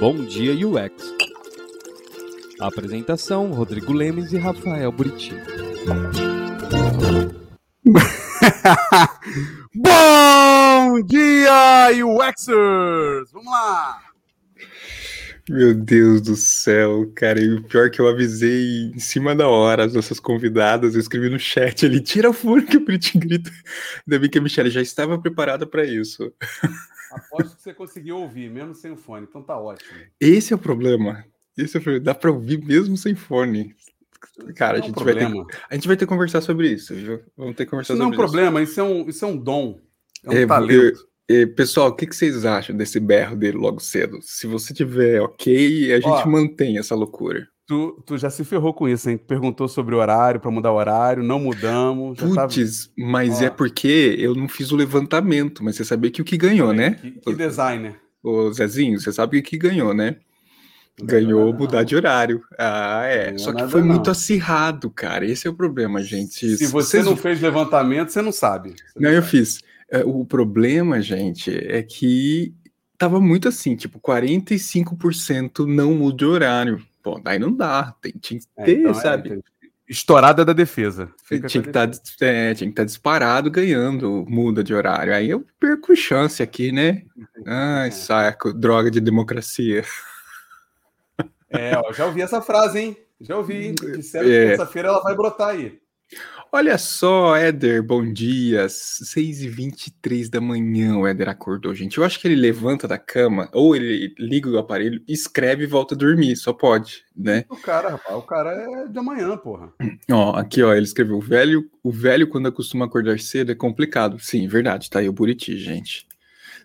Bom Dia UX. Apresentação: Rodrigo Lemes e Rafael Buriti. Bom dia, UXers! Vamos lá! Meu Deus do céu, cara. E o pior é que eu avisei em cima da hora as nossas convidadas, eu escrevi no chat ali, tira o fone que o Brit grita. Ainda bem que a Michelle já estava preparada para isso. Aposto que você conseguiu ouvir, mesmo sem fone, então tá ótimo. Esse é o problema. Esse é o problema. Dá para ouvir mesmo sem fone. Cara, a, é um gente vai ter, a gente vai ter que conversar sobre isso, viu? Vamos ter que conversar Isso não é um sobre problema, isso é um, isso é um dom. É um É, talento. E, pessoal, o que, que vocês acham desse berro dele logo cedo? Se você tiver ok, a gente Ó. mantém essa loucura. Tu, tu já se ferrou com isso, hein? Perguntou sobre o horário, para mudar o horário, não mudamos. tá- Putz, mas Ó. é porque eu não fiz o levantamento, mas você sabia que o que ganhou, né? Que, que designer. Ô Zezinho, você sabe o que ganhou, né? Não Ganhou mudar não. de horário. Ah, é. Só que foi não. muito acirrado, cara. Esse é o problema, gente. Se você Vocês- não fez levantamento, você não sabe. Você Não, eu sabe. fiz. É, O problema, gente, é que tava muito assim, tipo, 45% não muda de horário. Pô, daí não dá. Tem, tinha que É, ter, então é, sabe? então, Estourada da defesa. Fica tinha que a estar tinha que estar disparado ganhando muda de horário. Aí eu perco chance aqui, né? Ai, É. saco, droga de democracia. É, ó, já ouvi essa frase, hein? Já ouvi. hein? Disseram É. que terça-feira ela vai brotar aí. Olha só, Éder, bom dia. 6h23 da manhã o Éder acordou, gente. Eu acho que ele levanta da cama, ou ele liga o aparelho, escreve e volta a dormir, só pode, né? O cara, rapaz, o cara é de amanhã, porra. Ó, aqui, ó, ele escreveu: o velho, o velho quando acostuma acordar cedo é complicado. Sim, verdade, tá aí o Buriti, gente.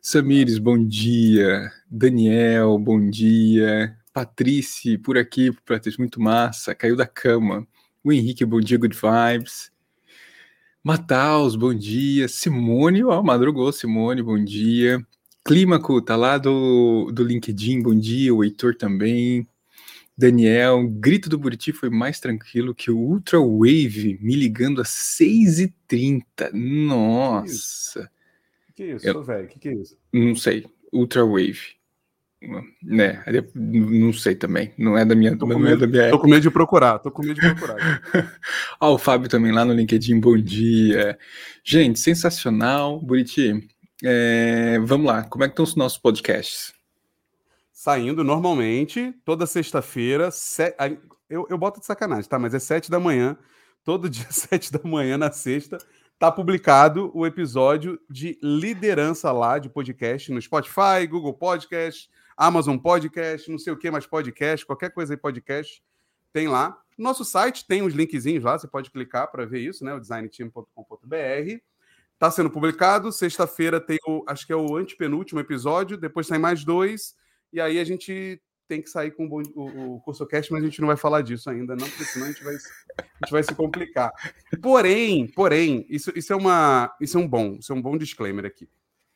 Samires, bom dia. Daniel, bom dia. Patrícia, por aqui, Patrícia, muito massa. Caiu da cama. O Henrique, bom dia, good vibes. Mataus, bom dia. Simone, ó, madrugou, Simone, bom dia. Clímaco, tá lá do, do LinkedIn, bom dia. O Heitor também. Daniel, grito do Buriti foi mais tranquilo que o Ultra Wave me ligando às 6h30. Nossa, Que que é isso, Eu- sou velho? Que que é isso? não sei. Ultra Wave. Né, não sei também. Não é da minha, Tô não com é medo. da minha Tô com medo de procurar, tô com medo de procurar. Ó, o Fábio também lá no LinkedIn, bom dia. Gente, sensacional. Buriti, é, vamos lá. Como é que estão os nossos podcasts? Saindo normalmente, toda sexta-feira, se- aí, eu, eu boto de sacanagem, tá? Mas é sete da manhã, todo dia, sete da manhã na sexta, tá publicado o episódio de liderança lá de podcast no Spotify, Google Podcast, Amazon Podcast, não sei o que mais podcast, qualquer coisa aí podcast, tem lá. Nosso site tem uns linkzinhos lá, você pode clicar para ver isso, né? O designteam.com.br. Tá sendo publicado. Sexta-feira tem o, acho que é o antepenúltimo episódio, depois tem mais dois, e aí a gente tem que sair com o, o, o CursoCast, mas a gente não vai falar disso ainda, não, porque senão a gente vai, a gente vai se complicar. Porém, porém, isso, isso, é uma, isso é um bom, isso é um bom disclaimer aqui.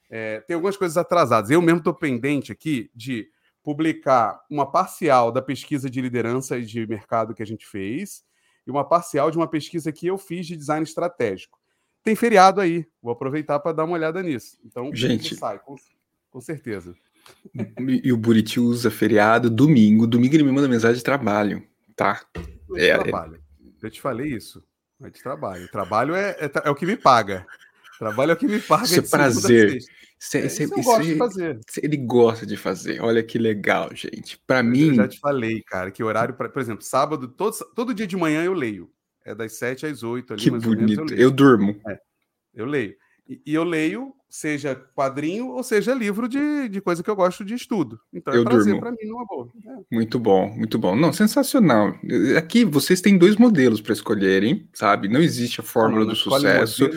É, tem algumas coisas atrasadas. Eu mesmo estou pendente aqui de publicar uma parcial da pesquisa de liderança e de mercado que a gente fez e uma parcial de uma pesquisa que eu fiz de design estratégico. Tem feriado aí, vou aproveitar para dar uma olhada nisso. Então, Gente. sai, com, com certeza. E o Buriti usa feriado domingo. Domingo ele me manda mensagem de trabalho, tá? É É, é. trabalho. Eu te falei isso. É de trabalho. Trabalho é, é, é o que me paga. Trabalho é o que me paga. Isso é prazer. Cê- É, cê- isso eu isso gosto de é- fazer. Ele gosta de fazer. Olha que legal, gente. Para Eu mim, já te falei, cara, que horário, pra, por exemplo, sábado, todo, todo dia de manhã eu leio. É das 7 às 8 ali, que ou menos, eu bonito. Eu durmo. Eu leio. E, e eu leio, seja quadrinho ou seja livro de, de coisa que eu gosto de estudo. Então Eu é prazer para mim, numa boa. É. Muito bom, muito bom. Não, sensacional. Aqui vocês têm dois modelos para escolherem, sabe? Não existe a fórmula Não, do sucesso.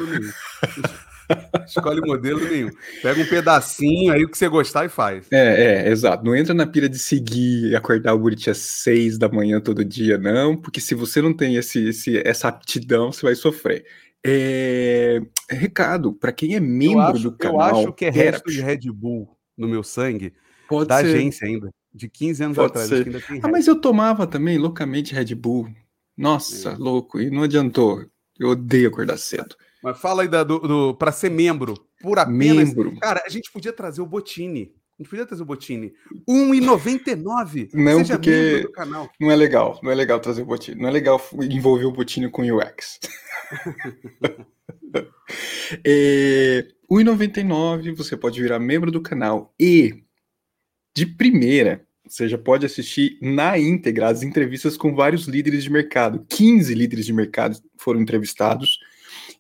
Escolhe modelo nenhum. Pega um pedacinho aí o que você gostar e faz. É, é, exato. Não entra na pira de seguir e acordar o Buriti às seis da manhã todo dia, não, porque se você não tem esse, esse- essa aptidão, você vai sofrer. É, recado, para quem é Eu membro acho, do eu canal, acho que é resto de Red Bull no meu sangue, pode da ser. agência ainda, de 15 anos Pode atrás. Ah, mas eu tomava também loucamente Red Bull. Nossa, É. louco, e não adiantou. Eu odeio acordar cedo. Mas fala aí da, do, do, para ser membro, por apenas. Membro. Cara, a gente podia trazer o Botini. Não podia trazer o Botini. 1,99. Não, Seja porque- membro do canal. Não é legal, não é legal trazer o Botini. Não é legal envolver o Botini com UX. é, 1,99 você pode virar membro do canal e, de primeira, você já pode assistir na íntegra as entrevistas com vários líderes de mercado. 15 líderes de mercado foram entrevistados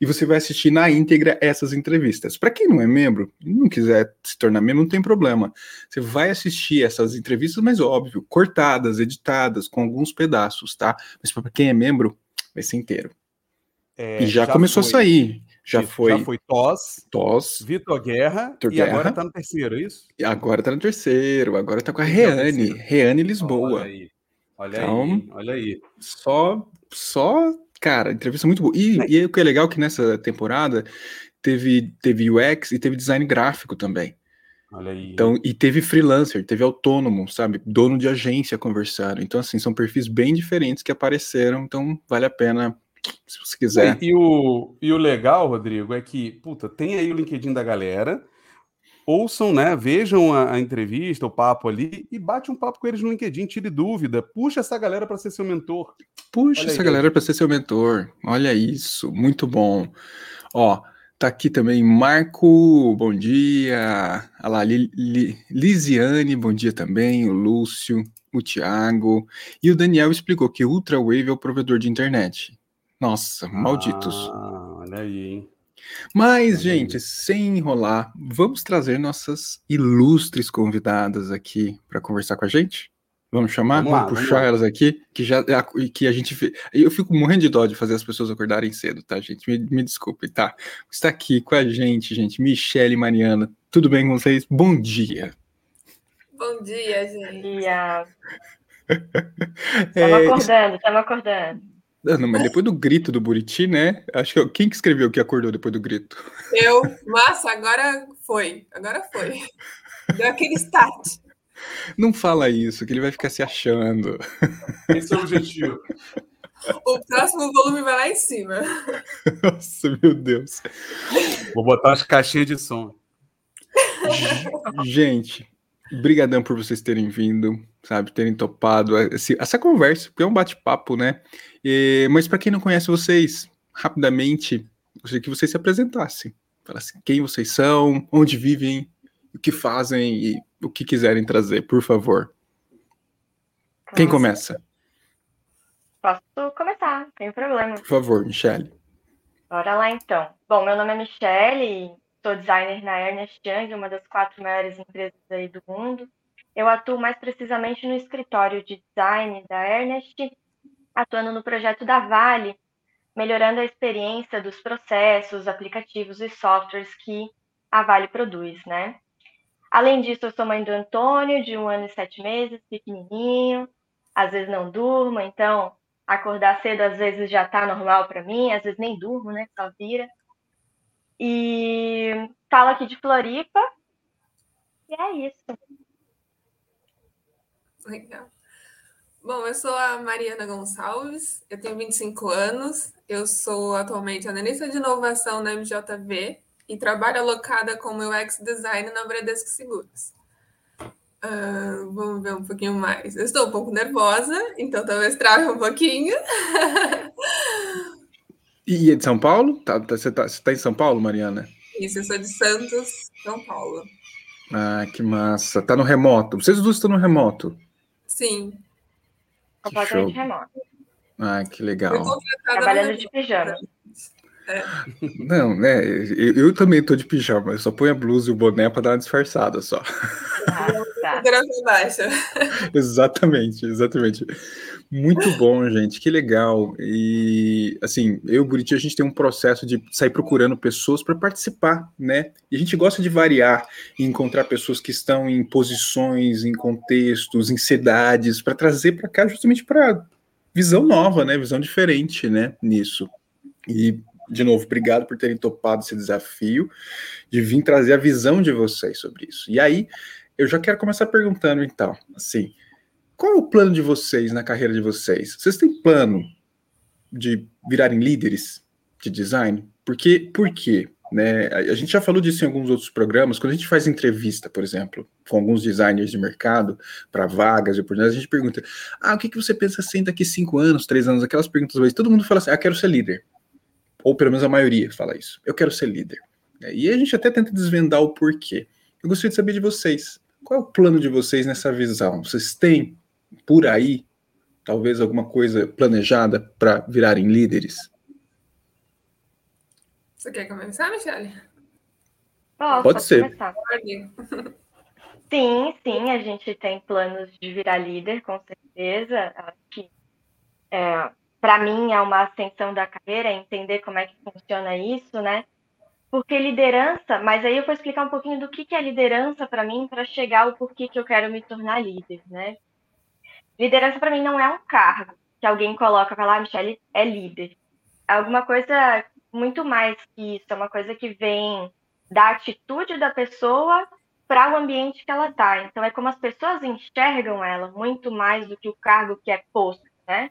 e você vai assistir na íntegra essas entrevistas. Para quem não é membro e não quiser se tornar membro, não tem problema. Você vai assistir essas entrevistas, mas óbvio, cortadas, editadas, com alguns pedaços, tá? Mas para quem é membro, vai ser inteiro. É, e já, começou foi- a sair. Já Isso, foi, Já foi Toss, Tos, Vitor Guerra Vitor e agora Guerra. tá no terceiro, é isso? e agora tá no terceiro, agora tá com a Reane? Reane Lisboa. Olha aí. Olha Então- aí, olha aí. Só, só, cara, entrevista muito boa. E, e o que é legal é que nessa temporada teve, teve UX e teve design gráfico também. Olha aí. Então, e teve freelancer, teve autônomo, sabe? Dono de agência conversando. Então, assim, são perfis bem diferentes que apareceram, então vale a pena, se você quiser. E, o, e o legal, Rodrigo, é que, puta, tem aí o LinkedIn da galera. Ouçam, né? Vejam a, a entrevista, o papo ali e bate um papo com eles no LinkedIn, tire dúvida, puxa essa galera para ser seu mentor. Puxa Olha essa aí. galera para ser seu mentor. Olha isso, muito bom. Ó, tá aqui também Marco, bom dia. Olha lá, Li- Li- Lisiane, bom dia também. O Lúcio, o Thiago. E o Daniel explicou que Ultrawave é o provedor de internet. Nossa, malditos. Ah, olha aí, hein? Mas, gente, sem enrolar, vamos trazer nossas ilustres convidadas aqui para conversar com a gente? Vamos chamar? Vamos Vamos, lá, vamos puxar lá. elas aqui? Que já que a gente Eu fico morrendo de dó de fazer as pessoas acordarem cedo, tá, gente? Me, me desculpem, tá? Está aqui com a gente, gente, Michele e Mariana. Tudo bem com vocês? Bom dia. Bom dia, gente. Estamos É, acordando, estamos acordando. Não, mas depois do grito do Buriti, né? Acho que quem que escreveu que acordou depois do grito? Eu, massa, agora foi. Agora foi. Deu aquele start. Não fala isso, que ele vai ficar se achando. Esse é o objetivo. O próximo volume vai lá em cima. Nossa, meu Deus. Vou botar as caixinhas de som. Gente, brigadão por vocês terem vindo, sabe, terem topado essa conversa, porque é um bate-papo, né? E- mas para quem não conhece vocês, rapidamente, gostaria que vocês se apresentassem. Falassem quem vocês são, onde vivem, o que fazem e o que quiserem trazer, por favor. Quem começa? Posso começar, não tem problema. Por favor, Michele. Bora lá então. Bom, meu nome é Michelle, sou designer na Ernest Young, uma das quatro maiores empresas aí do mundo. Eu atuo mais precisamente no escritório de design da Ernest, atuando no projeto da Vale, melhorando a experiência dos processos, aplicativos e softwares que a Vale produz, né? Além disso, eu sou mãe do Antônio, de um ano e sete meses, pequenininho, às vezes não durmo, então acordar cedo às vezes já tá normal para mim, às vezes nem durmo, né? Só vira. E falo aqui de Floripa. E é isso. Legal. Bom, eu sou a Mariana Gonçalves, eu tenho 25 anos, eu sou atualmente analista de inovação na MJV e trabalho alocada como UX Design na Bradesco Seguros. Ah, vamos ver um pouquinho mais. Eu estou um pouco nervosa, então talvez trave um pouquinho. E é de São Paulo? Tá, tá- você, tá, você tá em São Paulo, Mariana? Isso, eu sou de Santos, São Paulo. Ah, que massa. Tá no remoto. Vocês duas estão no remoto. Sim, Completamente remoto. Ah, que legal. Trabalhando de pijama. Não, né? Eu, eu também tô de pijama, eu só ponho a blusa e o boné pra dar uma disfarçada só. Ah, tá. Exatamente, exatamente. Muito bom, gente, que legal. E assim, eu e o Buriti, a gente tem um processo de sair procurando pessoas para participar, né? E a gente gosta de variar e encontrar pessoas que estão em posições, em contextos, em cidades, para trazer para cá justamente para visão nova, né? Visão diferente, né? Nisso. E de novo, obrigado por terem topado esse desafio de vir trazer a visão de vocês sobre isso. E aí, eu já quero começar perguntando, então, assim, qual é o plano de vocês na carreira de vocês? Vocês têm plano de virarem líderes de design? Porque, por quê? né? A gente já falou disso em alguns outros programas. Quando a gente faz entrevista, por exemplo, com alguns designers de mercado para vagas e oportunidades, a gente pergunta: ah, o que, que você pensa assim daqui cinco anos, três anos? Aquelas perguntas, todo mundo fala assim: ah, quero ser líder. Ou pelo menos a maioria fala isso. Eu quero ser líder. E a gente até tenta desvendar o porquê. Eu gostaria de saber de vocês. Qual é o plano de vocês nessa visão? Vocês têm por aí talvez alguma coisa planejada para virarem líderes? Você quer começar, Michelle? Posso, Pode ser. Começar. Sim, sim, a gente tem planos de virar líder, com certeza. Acho que, é, para mim, é uma ascensão da carreira, entender como é que funciona isso, né? Porque liderança, mas aí eu vou explicar um pouquinho do que, que é liderança para mim, para chegar ao porquê que eu quero me tornar líder, né? Liderança para mim não é um cargo que alguém coloca e fala, ah, Michelle é líder. É alguma coisa muito mais que isso, é uma coisa que vem da atitude da pessoa para o ambiente que ela está. Então, é como as pessoas enxergam ela, muito mais do que o cargo que é posto, né?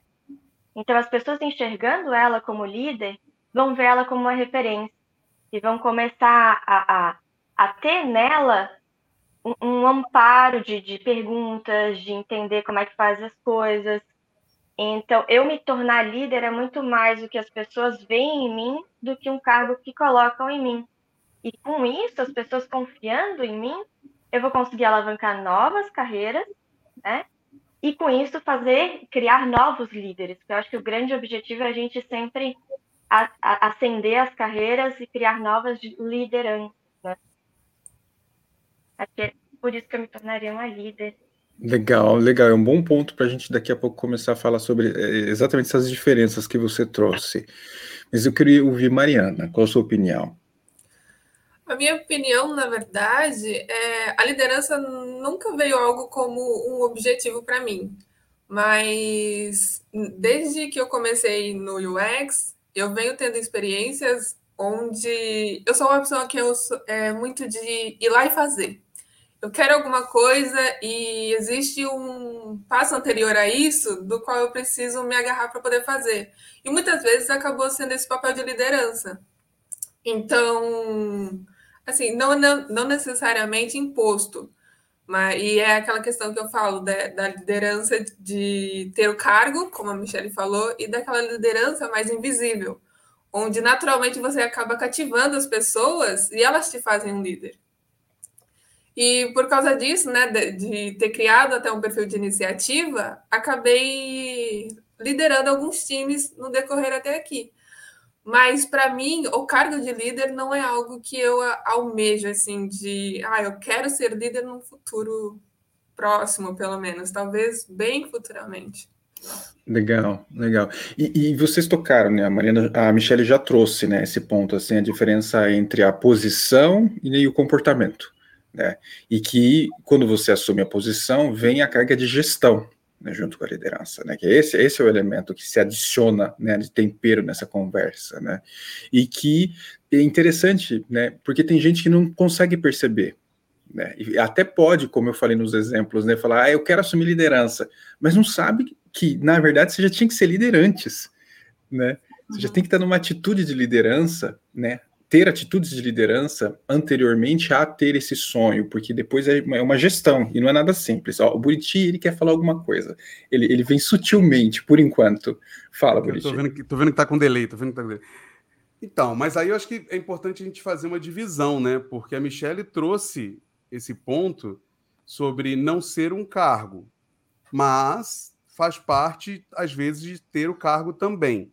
Então, as pessoas enxergando ela como líder vão ver ela como uma referência e vão começar a, a, a ter nela um, um amparo de, de perguntas, de entender como é que faz as coisas, então, eu me tornar líder é muito mais o que as pessoas veem em mim do que um cargo que colocam em mim. E com isso, as pessoas confiando em mim, eu vou conseguir alavancar novas carreiras, né? E com isso fazer, criar novos líderes. Eu acho que o grande objetivo é a gente sempre a, a, ascender as carreiras e criar novas lideranças. Né? É por isso que eu me tornaria uma líder. Legal, legal. É um bom ponto para a gente daqui a pouco começar a falar sobre é, exatamente essas diferenças que você trouxe. Mas eu queria ouvir Mariana, qual a sua opinião? A minha opinião, na verdade, é a liderança nunca veio algo como um objetivo para mim. Mas desde que eu comecei no UX, eu venho tendo experiências onde eu sou uma pessoa que eu sou, é muito de ir lá e fazer eu quero alguma coisa e existe um passo anterior a isso do qual eu preciso me agarrar para poder fazer. E muitas vezes acabou sendo esse papel de liderança. Então, assim, não, não, não necessariamente imposto, mas e é aquela questão que eu falo da, da liderança de ter o cargo, como a Michelle falou, e daquela liderança mais invisível, onde naturalmente você acaba cativando as pessoas e elas te fazem um líder. E por causa disso, né, de, de, ter criado até um perfil de iniciativa, acabei liderando alguns times no decorrer até aqui. Mas para mim, o cargo de líder não é algo que eu almejo assim de, ah, eu quero ser líder no futuro próximo, pelo menos, talvez bem futuramente. Legal, legal. E, e, vocês tocaram, né? A Mariana, a Michelle já trouxe, né, esse ponto, assim, a diferença entre a posição e o comportamento né? E que quando você assume a posição, vem a carga de gestão, né, junto com a liderança, né? Que esse, esse é o elemento que se adiciona, né, de tempero nessa conversa, né? E que é interessante, né? Porque tem gente que não consegue perceber, né? E até pode, como eu falei nos exemplos, né, falar, ah, eu quero assumir liderança, mas não sabe que na verdade você já tinha que ser líder antes, né? Você já tem que estar numa atitude de liderança, né? Ter atitudes de liderança anteriormente a ter esse sonho, porque depois é uma, é uma gestão e não é nada simples. Ó, o Buriti ele quer falar alguma coisa, ele, ele vem sutilmente, por enquanto. Fala, Buriti. Tô vendo, que, tô vendo que tá com delay, tô vendo que tá com delay. Então, mas aí eu acho que é importante a gente fazer uma divisão, né? Porque a Michelle trouxe esse ponto sobre não ser um cargo, mas faz parte, às vezes, de ter o cargo também.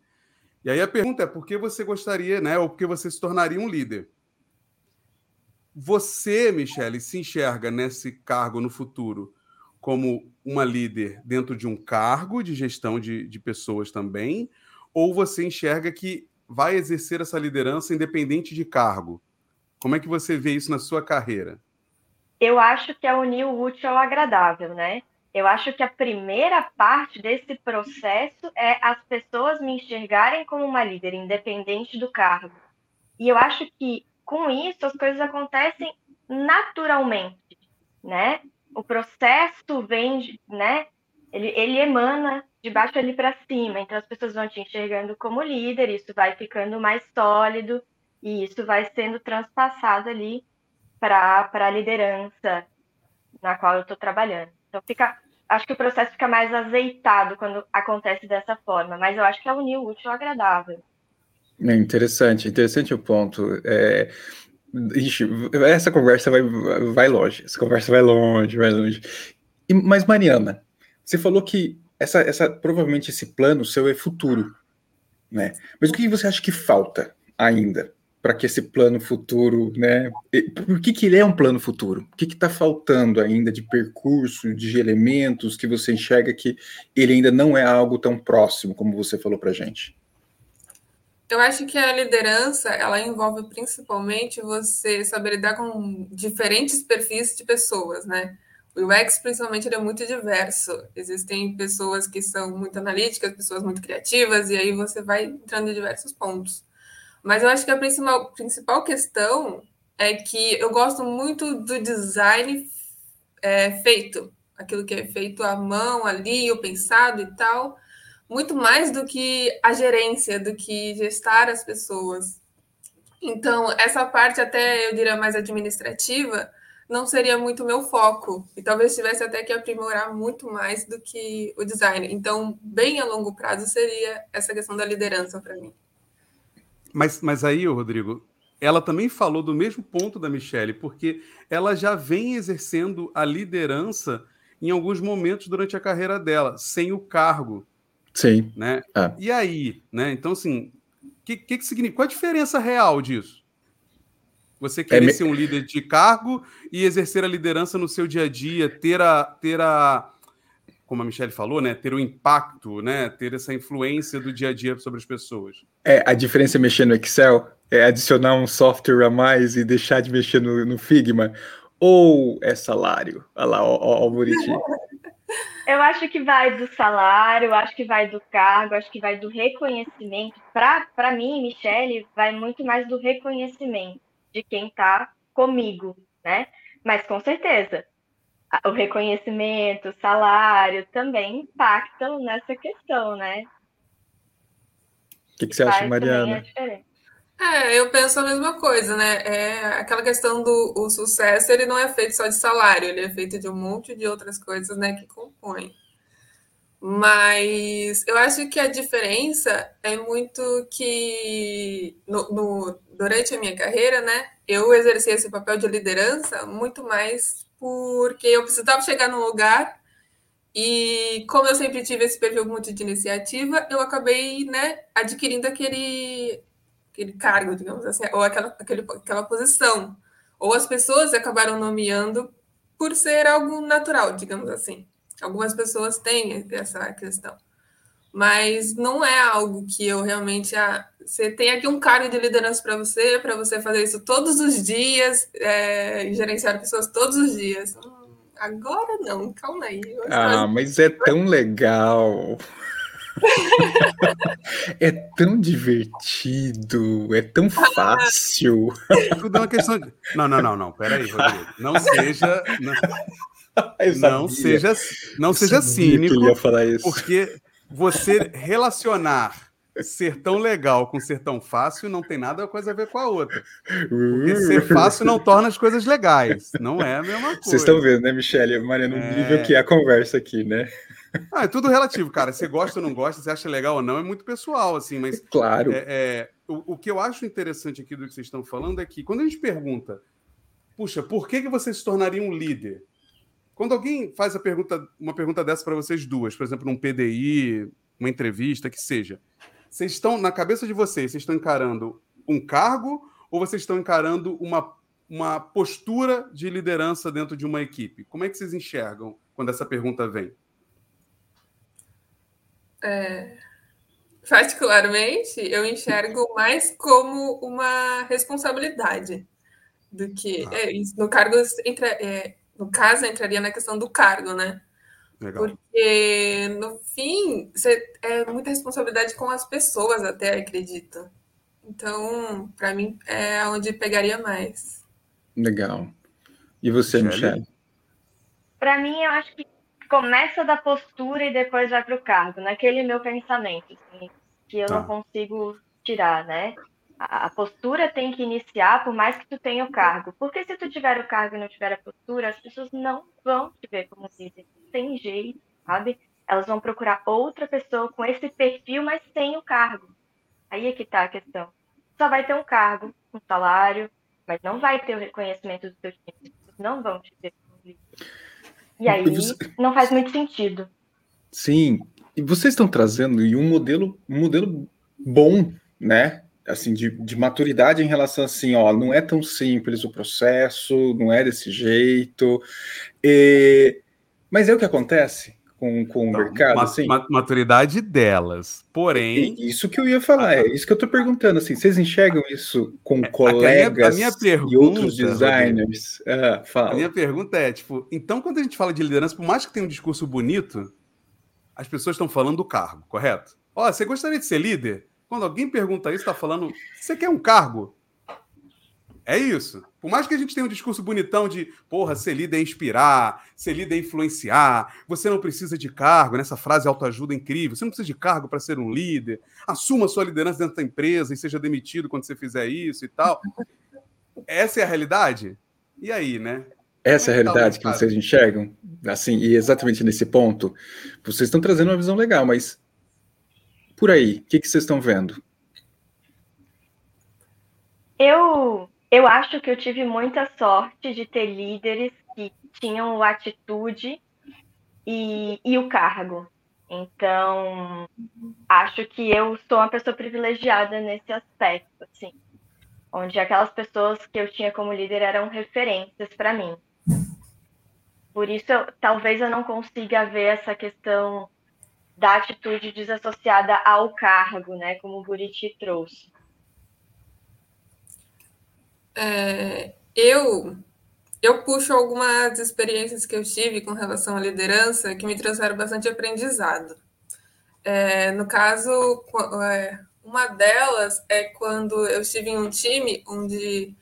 E aí a pergunta é: por que você gostaria, né? Ou por que você se tornaria um líder? Você, Michele, se enxerga nesse cargo no futuro como uma líder dentro de um cargo de gestão de, de pessoas também? Ou você enxerga que vai exercer essa liderança independente de cargo? Como é que você vê isso na sua carreira? Eu acho que é unir o útil ao agradável, né? Eu acho que a primeira parte desse processo é as pessoas me enxergarem como uma líder, independente do cargo. E eu acho que com isso as coisas acontecem naturalmente, né? O processo vem, né? Ele, ele emana de baixo ali para cima. Então as pessoas vão te enxergando como líder, isso vai ficando mais sólido. E isso vai sendo transpassado ali para a liderança na qual eu estou trabalhando. Então fica, acho que o processo fica mais azeitado quando acontece dessa forma, mas eu acho que é unir o útil ao agradável. É interessante, interessante o ponto. É, ixi, essa conversa vai, vai longe, essa conversa vai longe, vai longe. E, mas, Mariana, você falou que essa, essa, provavelmente esse plano seu é futuro, né? Mas o que você acha que falta ainda para que esse plano futuro, né? Por que, que ele é um plano futuro? O que está faltando ainda de percurso, de elementos que você enxerga que ele ainda não é algo tão próximo, como você falou para gente? Eu acho que a liderança ela envolve principalmente você saber lidar com diferentes perfis de pessoas, né? O UX, principalmente, ele é muito diverso. Existem pessoas que são muito analíticas, pessoas muito criativas, e aí você vai entrando em diversos pontos. Mas eu acho que a principal, principal questão é que eu gosto muito do design é, feito, aquilo que é feito à mão ali, o pensado e tal, muito mais do que a gerência, do que gestar as pessoas. Então, essa parte até eu diria mais administrativa não seria muito meu foco e talvez tivesse até que aprimorar muito mais do que o design. Então, bem a longo prazo seria essa questão da liderança para mim. Mas, mas aí, Rodrigo, ela também falou do mesmo ponto da Michelle, porque ela já vem exercendo a liderança em alguns momentos durante a carreira dela, sem o cargo. Sim. Né? É. E aí, né? Então, assim, que, que, que, significa? Qual a diferença real disso? Você querer é me... ser um líder de cargo e exercer a liderança no seu dia a dia, ter a, ter a como a Michelle falou, né, ter o um impacto, né, ter essa influência do dia a dia sobre as pessoas. É, a diferença é mexer no Excel é adicionar um software a mais e deixar de mexer no, no Figma, ou é salário? Olha lá, ó, ó, ó bonitinho. Eu acho que vai do salário, acho que vai do cargo, acho que vai do reconhecimento. Para mim, Michelle, vai muito mais do reconhecimento de quem está comigo, né? Mas com certeza, o reconhecimento, o salário também impactam nessa questão, né? O que, que você acha, Mariana? É, eu penso a mesma coisa, né? É aquela questão do o sucesso, ele não é feito só de salário, ele é feito de um monte de outras coisas, né, que compõem. Mas eu acho que a diferença é muito que no, no, durante a minha carreira, né, eu exerci esse papel de liderança muito mais porque eu precisava chegar num lugar e como eu sempre tive esse perfil muito de iniciativa, eu acabei, né, adquirindo aquele, aquele cargo, digamos assim, ou aquela, aquele, aquela posição. Ou as pessoas acabaram nomeando por ser algo natural, digamos assim. Algumas pessoas têm essa questão. Mas não é algo que eu realmente. Ah, você tem aqui um cargo de liderança para você, para você fazer isso todos os dias, é, gerenciar pessoas todos os dias. Hum, agora não, calma aí. Ah, mas é tão legal. é tão divertido, é tão fácil. Tudo é uma questão de. Não, não, não, não. Peraí, Rodrigo. Não seja. Não, não seja, não seja cínico. Que ele ia falar isso. Porque você relacionar ser tão legal com ser tão fácil não tem nada coisa a ver com a outra. Porque ser fácil não torna as coisas legais. Não é a mesma coisa. Vocês estão vendo, né, Michele? Mariana, é... nível que é a conversa aqui, né? Ah, é tudo relativo, cara. Você gosta ou não gosta, você acha legal ou não, é muito pessoal, assim, mas. Claro. É, é o, o, que eu acho interessante aqui do que vocês estão falando é que quando a gente pergunta, puxa, por que, que você se tornaria um líder? Quando alguém faz a pergunta, uma pergunta dessa para vocês duas, por exemplo, num PDI, uma entrevista, que seja, vocês estão, na cabeça de vocês, vocês estão encarando um cargo ou vocês estão encarando uma, uma postura de liderança dentro de uma equipe? Como é que vocês enxergam quando essa pergunta vem? É, particularmente, eu enxergo mais como uma responsabilidade do que. Ah. É, no cargo entra, é, no caso, entraria na questão do cargo, né? Legal. Porque, no fim, você, é muita responsabilidade com as pessoas, até acredito. Então, para mim, é onde pegaria mais. Legal. E você, Michelle? Para mim, eu acho que começa da postura e depois vai para o cargo, naquele meu pensamento, assim, que eu tá. não consigo tirar, né? A, postura tem que iniciar por mais que tu tenha o cargo. Porque se tu tiver o cargo e não tiver a postura, as pessoas não vão te ver como líder. Tem jeito, sabe? Elas vão procurar outra pessoa com esse perfil, mas sem o cargo. Aí é que tá a questão. Só vai ter um cargo, um salário, mas não vai ter o reconhecimento do seu time. Não vão te ver como líder. E aí não faz muito sentido. Sim, e vocês estão trazendo um modelo, um modelo bom, né? Assim, de, de maturidade em relação assim, ó, não é tão simples o processo, não é desse jeito. E... Mas é o que acontece com, com o mercado, ma assim? maturidade delas. Porém. É isso que eu ia falar, é isso que eu tô perguntando, assim, vocês enxergam isso com colegas a minha, a minha pergunta, e outros designers? Ah, fala. A minha pergunta é, tipo, então quando a gente fala de liderança, por mais que tenha um discurso bonito, as pessoas estão falando do cargo, correto? Ó, você gostaria de ser líder? Quando alguém pergunta isso, está falando, você quer um cargo? É isso. Por mais que a gente tenha um discurso bonitão de, porra, ser líder é inspirar, ser líder é influenciar, você não precisa de cargo, nessa frase autoajuda incrível, você não precisa de cargo para ser um líder, assuma sua liderança dentro da empresa e seja demitido quando você fizer isso e tal. Essa é a realidade? E aí, né? Essa é a é tá realidade que vocês enxergam? Assim, e exatamente nesse ponto, vocês estão trazendo uma visão legal, mas por aí, o que, que vocês estão vendo? Eu, eu acho que eu tive muita sorte de ter líderes que tinham atitude e, e o cargo. Então, acho que eu sou uma pessoa privilegiada nesse aspecto, assim, onde aquelas pessoas que eu tinha como líder eram referências para mim. Por isso, eu, talvez eu não consiga ver essa questão da atitude desassociada ao cargo, né, como o Buriti trouxe. É, eu eu puxo algumas experiências que eu tive com relação à liderança que me trouxeram bastante aprendizado. É, no caso, é, uma delas é quando eu estive em um time onde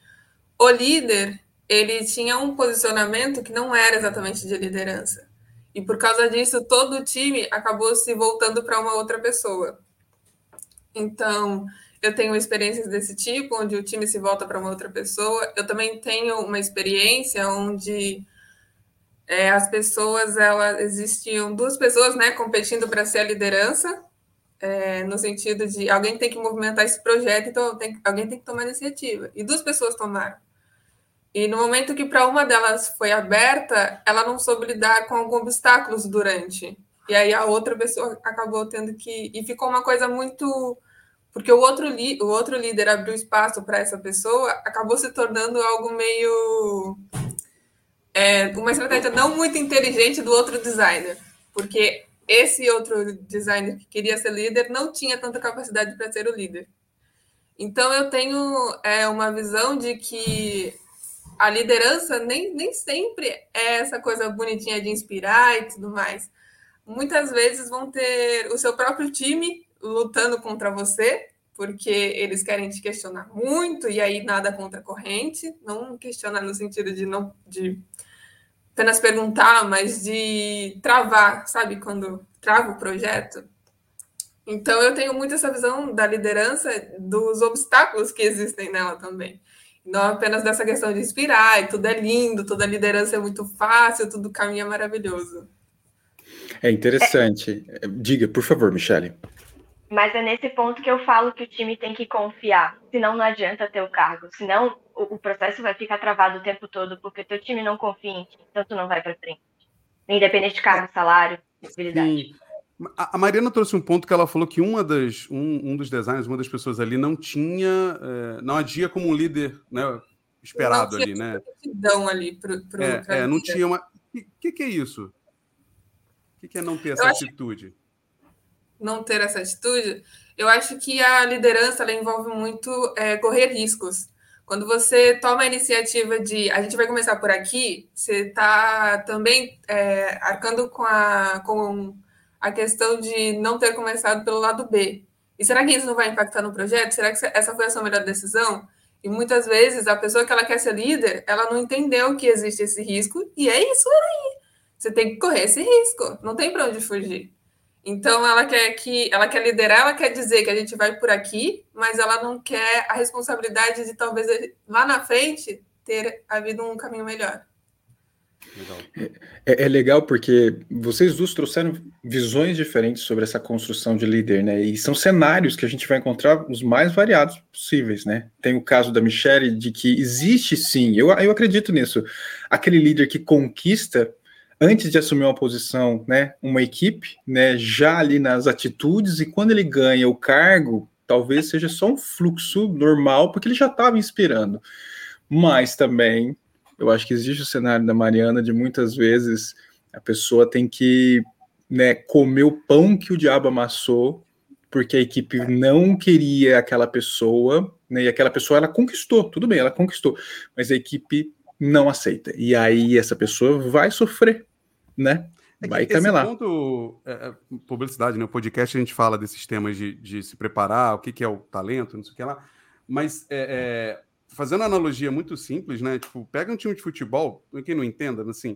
o líder ele tinha um posicionamento que não era exatamente de liderança. E por causa disso, todo o time acabou se voltando para uma outra pessoa. Então, eu tenho experiências desse tipo, onde o time se volta para uma outra pessoa. Eu também tenho uma experiência onde é, as pessoas, elas existiam duas pessoas, né, competindo para ser a liderança, é, no sentido de alguém tem que movimentar esse projeto, então tem, alguém tem que tomar iniciativa. E duas pessoas tomaram. E no momento que para uma delas foi aberta, ela não soube lidar com alguns obstáculos durante. E aí a outra pessoa acabou tendo que. E ficou uma coisa muito. Porque o outro, li... o outro líder abriu espaço para essa pessoa, acabou se tornando algo meio. É, uma estratégia não muito inteligente do outro designer. Porque esse outro designer que queria ser líder não tinha tanta capacidade para ser o líder. Então eu tenho é, uma visão de que a liderança nem, nem sempre é essa coisa bonitinha de inspirar e tudo mais. Muitas vezes vão ter o seu próprio time lutando contra você, porque eles querem te questionar muito, e aí nada contra a corrente, não questionar no sentido de não de apenas perguntar, mas de travar, sabe, quando trava o projeto. Então eu tenho muito essa visão da liderança, dos obstáculos que existem nela também. Não apenas dessa questão de inspirar, e tudo é lindo, toda a liderança é muito fácil, tudo caminha maravilhoso. É interessante. É... Diga, por favor, Michele. Mas é nesse ponto que eu falo que o time tem que confiar. Senão não adianta ter o cargo. Senão o, processo vai ficar travado o tempo todo, porque teu time não confia em ti, então tu não vai para frente. Independente de cargo, salário, visibilidade. Sim. A Mariana trouxe um ponto que ela falou que uma das, um, um dos designers, uma das pessoas ali não tinha, é, não agia como um líder né, esperado ali, né? ali pro, pro, é, é, não tinha uma. O que, que, é isso? O que, que, é não ter essa atitude? Não ter essa atitude? Eu acho que a liderança ela envolve muito é, correr riscos. Quando você toma a iniciativa de a gente vai começar por aqui, você está também é, arcando com a. Com, a questão de não ter começado pelo lado B. E será que isso não vai impactar no projeto? Será que essa foi a sua melhor decisão? E muitas vezes a pessoa que ela quer ser líder, ela não entendeu que existe esse risco, e é isso aí. Você tem que correr esse risco, não tem para onde fugir. Então ela quer que ela quer liderar, ela quer dizer que a gente vai por aqui, mas ela não quer a responsabilidade de talvez lá na frente ter havido um caminho melhor. É, é, legal porque vocês duas trouxeram visões diferentes sobre essa construção de líder, né? E são cenários que a gente vai encontrar os mais variados possíveis, né? Tem o caso da Michelle de que existe sim, eu, eu acredito nisso, aquele líder que conquista antes de assumir uma posição, né? Uma equipe, né? Já ali nas atitudes, e quando ele ganha o cargo, talvez seja só um fluxo normal, porque ele já estava inspirando. Mas também eu acho que existe o cenário da Mariana de muitas vezes a pessoa tem que né, comer o pão que o diabo amassou, porque a equipe não queria aquela pessoa, né, e aquela pessoa ela conquistou, tudo bem, ela conquistou, mas a equipe não aceita. E aí essa pessoa vai sofrer, né? É vai camelar. ponto, é, é, publicidade, né? O podcast a gente fala desses temas de, de se preparar, o que, que é o talento, não sei o que lá. Mas é, é fazendo analogia muito simples, né? Tipo, pega um time de futebol, quem não entenda, assim,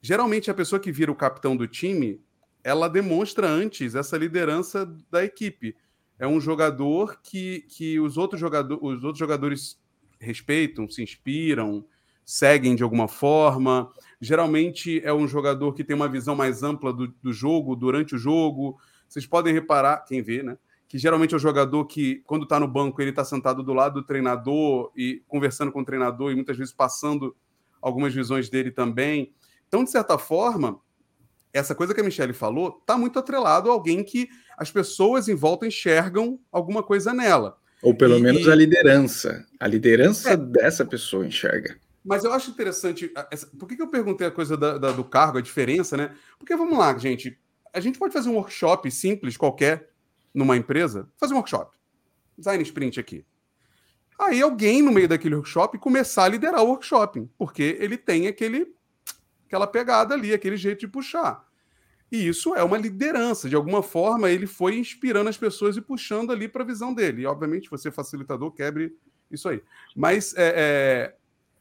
geralmente a pessoa que vira o capitão do time, ela demonstra antes essa liderança da equipe. É um jogador que, que os, outros jogador, os outros jogadores respeitam, se inspiram, seguem de alguma forma. Geralmente é um jogador que tem uma visão mais ampla do, do jogo durante o jogo. Vocês podem reparar, quem vê, né? Que geralmente é o jogador que, quando está no banco, ele está sentado do lado do treinador e conversando com o treinador e muitas vezes passando algumas visões dele também. Então, de certa forma, essa coisa que a Michelle falou está muito atrelado a alguém que as pessoas em volta enxergam alguma coisa nela. Ou pelo e, menos a liderança. A liderança é, dessa pessoa enxerga. Mas eu acho interessante. Por que, que eu perguntei a coisa da, da, do cargo, a diferença, né? Porque vamos lá, gente. A gente pode fazer um workshop simples, qualquer, numa empresa, fazer um workshop. Design sprint aqui. Aí alguém no meio daquele workshop começar a liderar o workshop, porque ele tem aquele aquela pegada ali, aquele jeito de puxar. E isso é uma liderança. De alguma forma, ele foi inspirando as pessoas e puxando ali para a visão dele. E, obviamente, você, facilitador, quebre isso aí. Mas é, é,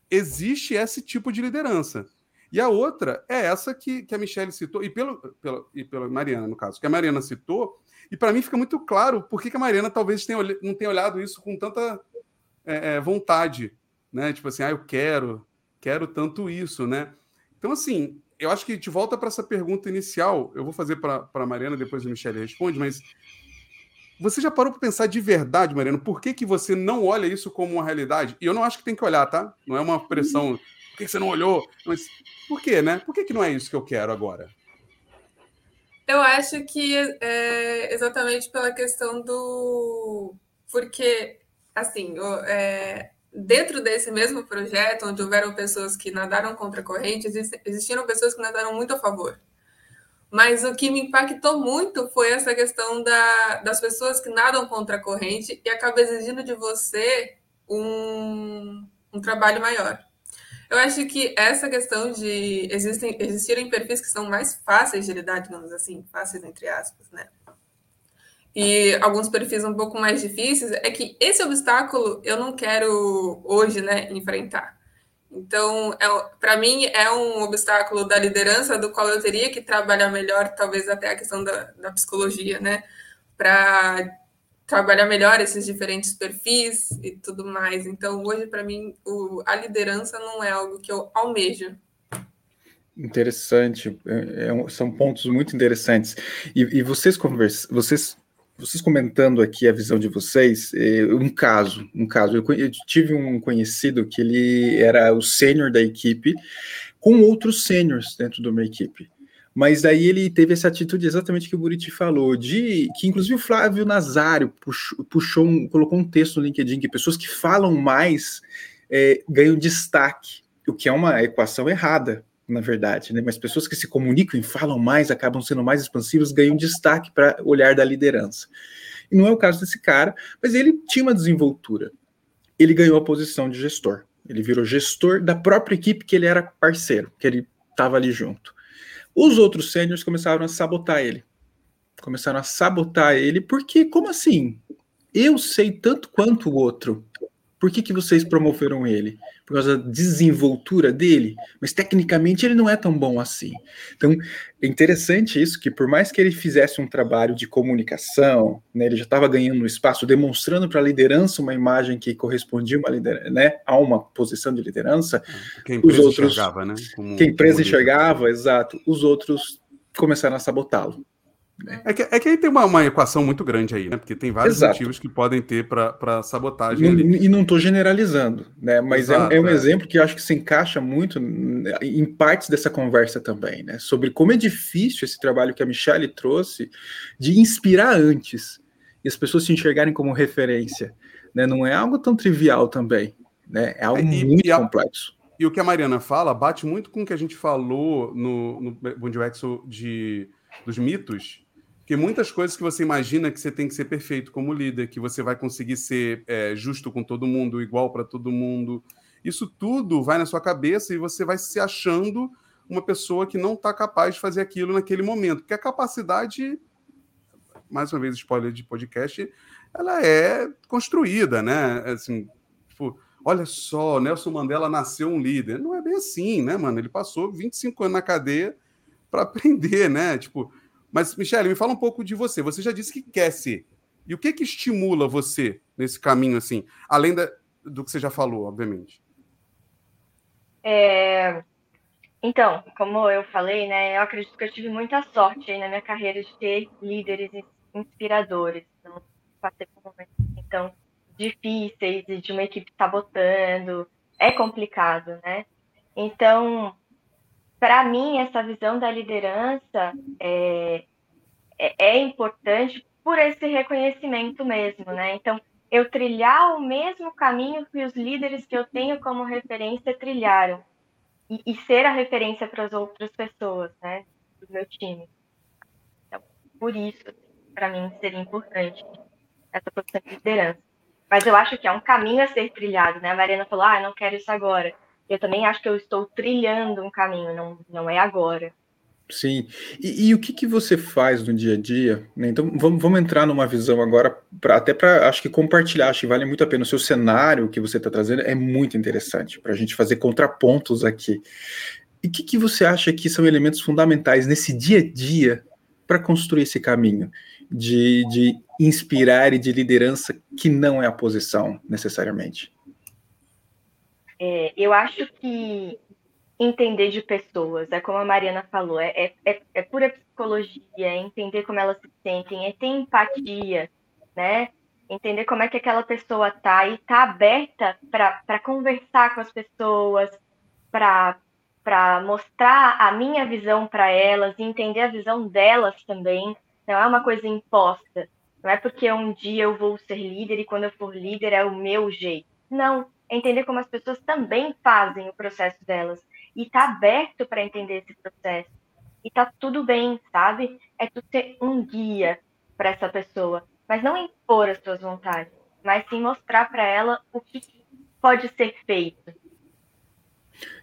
existe esse tipo de liderança. E a outra é essa que, que a Michelle citou, e pelo, pelo, e pela Mariana, no caso, que a Mariana citou, e para mim fica muito claro por que, que a Mariana talvez tenha, não tenha olhado isso com tanta é, é, vontade, né? Tipo assim, ah, eu quero, quero tanto isso, né? Então, assim, eu acho que de volta para essa pergunta inicial, eu vou fazer para a Mariana, depois a Michelle responde, mas você já parou para pensar de verdade, Mariana, por que, que você não olha isso como uma realidade? E eu não acho que tem que olhar, tá? Não é uma pressão. Por que, que você não olhou? Mas por quê, né? Por que, que não é isso que eu quero agora? Eu acho que é exatamente pela questão do. Porque, assim, é, dentro desse mesmo projeto, onde houveram pessoas que nadaram contra a corrente, existiram pessoas que nadaram muito a favor. Mas o que me impactou muito foi essa questão da, das pessoas que nadam contra a corrente e acaba exigindo de você um, um trabalho maior. Eu acho que essa questão de existem, existirem perfis que são mais fáceis de lidar, digamos assim, fáceis entre aspas, né? E alguns perfis um pouco mais difíceis, é que esse obstáculo eu não quero hoje, né, enfrentar. Então, é, para mim, é um obstáculo da liderança do qual eu teria que trabalhar melhor, talvez até a questão da, da psicologia, né? Para trabalhar melhor esses diferentes perfis e tudo mais. Então, hoje, para mim, o, a liderança não é algo que eu almejo. Interessante, é, é, são pontos muito interessantes. E, e vocês conversam, vocês, vocês comentando aqui a visão de vocês, é, um caso, um caso. Eu, eu tive um conhecido que ele era o sênior da equipe, com outros sêniors dentro de uma equipe. Mas daí ele teve essa atitude exatamente que o Buriti falou, de que inclusive o Flávio Nazário puxou, puxou um, colocou um texto no LinkedIn que pessoas que falam mais é, ganham destaque, o que é uma equação errada, na verdade, né? Mas pessoas que se comunicam e falam mais, acabam sendo mais expansivas, ganham destaque para olhar da liderança. E não é o caso desse cara, mas ele tinha uma desenvoltura. Ele ganhou a posição de gestor. Ele virou gestor da própria equipe que ele era parceiro, que ele estava ali junto. Os outros sêniores começaram a sabotar ele. Começaram a sabotar ele, porque, como assim? Eu sei tanto quanto o outro. Por que, que vocês promoveram ele? Por causa da desenvoltura dele? Mas tecnicamente ele não é tão bom assim. Então, é interessante isso, que por mais que ele fizesse um trabalho de comunicação, né, ele já estava ganhando um espaço, demonstrando para a liderança uma imagem que correspondia uma né, a uma posição de liderança. Que a empresa os outros, enxergava, né? Como, que a empresa enxergava, exato. Os outros começaram a sabotá-lo. Né? É, que, é que aí tem uma, uma, equação muito grande aí, né? Porque tem vários Exato. motivos que podem ter para sabotagem. Não, e não estou generalizando, né? Mas Exato, é, é, um é. exemplo que eu acho que se encaixa muito em partes dessa conversa também, né? Sobre como é difícil esse trabalho que a Michelle trouxe de inspirar antes e as pessoas se enxergarem como referência. Né? Não é algo tão trivial também, né? É algo é, e, muito e a, complexo. E o que a Mariana fala bate muito com o que a gente falou no, no Bundwexel de dos mitos que muitas coisas que você imagina que você tem que ser perfeito como líder, que você vai conseguir ser é, justo com todo mundo, igual para todo mundo, isso tudo vai na sua cabeça e você vai se achando uma pessoa que não está capaz de fazer aquilo naquele momento. Porque a capacidade, mais uma vez, spoiler de podcast, ela é construída, né? Assim, tipo, olha só, Nelson Mandela nasceu um líder. Não é bem assim, né, mano? Ele passou 25 anos na cadeia para aprender, né? Tipo, mas, Michele, me fala um pouco de você. Você já disse que quer ser. E o que que estimula você nesse caminho, assim, além da, do que você já falou, obviamente? É... Então, como eu falei, né, eu acredito que eu tive muita sorte na minha carreira de ter líderes inspiradores. Então, passei por momentos assim, tão difíceis e de uma equipe sabotando. É complicado, né? Então, para mim, essa visão da liderança é, é, é, importante por esse reconhecimento mesmo, né? Então, eu trilhar o mesmo caminho que os líderes que eu tenho como referência trilharam e, e ser a referência para as outras pessoas, né? Do meu time. Então, por isso, para mim, seria importante essa posição de liderança. Mas eu acho que é um caminho a ser trilhado, né? A Mariana falou, ah, não quero isso agora eu também acho que eu estou trilhando um caminho, não, não é agora. Sim. E, e, o que, que você faz no dia a dia? Né? Então, vamos, vamos entrar numa visão agora, pra, até para, acho que compartilhar, acho que vale muito a pena. O seu cenário que você está trazendo é muito interessante para a gente fazer contrapontos aqui. E o que, que você acha que são elementos fundamentais nesse dia a dia para construir esse caminho de, de inspirar e de liderança que não é a posição necessariamente? É, eu acho que entender de pessoas, é como a Mariana falou, é, é, é, é pura psicologia, é entender como elas se sentem, é ter empatia, né? Entender como é que aquela pessoa tá e tá aberta para conversar com as pessoas, para mostrar a minha visão para elas entender a visão delas também. Não é uma coisa imposta. Não é porque um dia eu vou ser líder e quando eu for líder é o meu jeito. Não, entender como as pessoas também fazem o processo delas e tá aberto para entender esse processo. E tá tudo bem, sabe? É tu ser um guia para essa pessoa, mas não impor as suas vontades, mas sim mostrar para ela o que pode ser feito.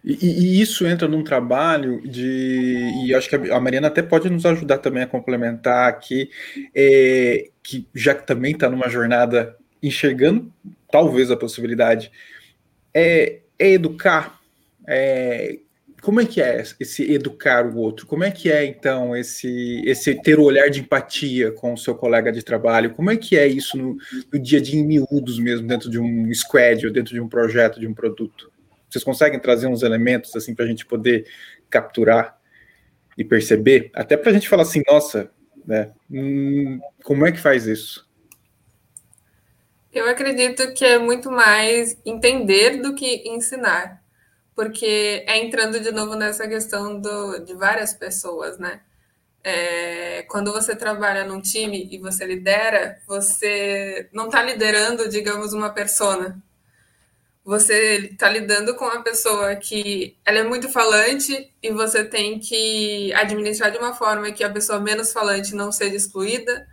E, e, isso entra num trabalho de. E acho que a Mariana até pode nos ajudar também a complementar aqui, é, que já que também está numa jornada enxergando talvez a possibilidade é, é educar. É, como é que é esse educar o outro? Como é que é então esse esse ter o olhar de empatia com o seu colega de trabalho? Como é que é isso no, no dia a dia em miúdos mesmo dentro de um squad ou dentro de um projeto, de um produto? Vocês conseguem trazer uns elementos assim para a gente poder capturar e perceber, até para a gente falar assim, nossa, né? Hum, como é que faz isso? Eu acredito que é muito mais entender do que ensinar, porque é entrando de novo nessa questão do, de várias pessoas, né? É, quando você trabalha num time e você lidera, você não está liderando, digamos, uma persona. Você está lidando com uma pessoa que ela é muito falante e você tem que administrar de uma forma que a pessoa menos falante não seja excluída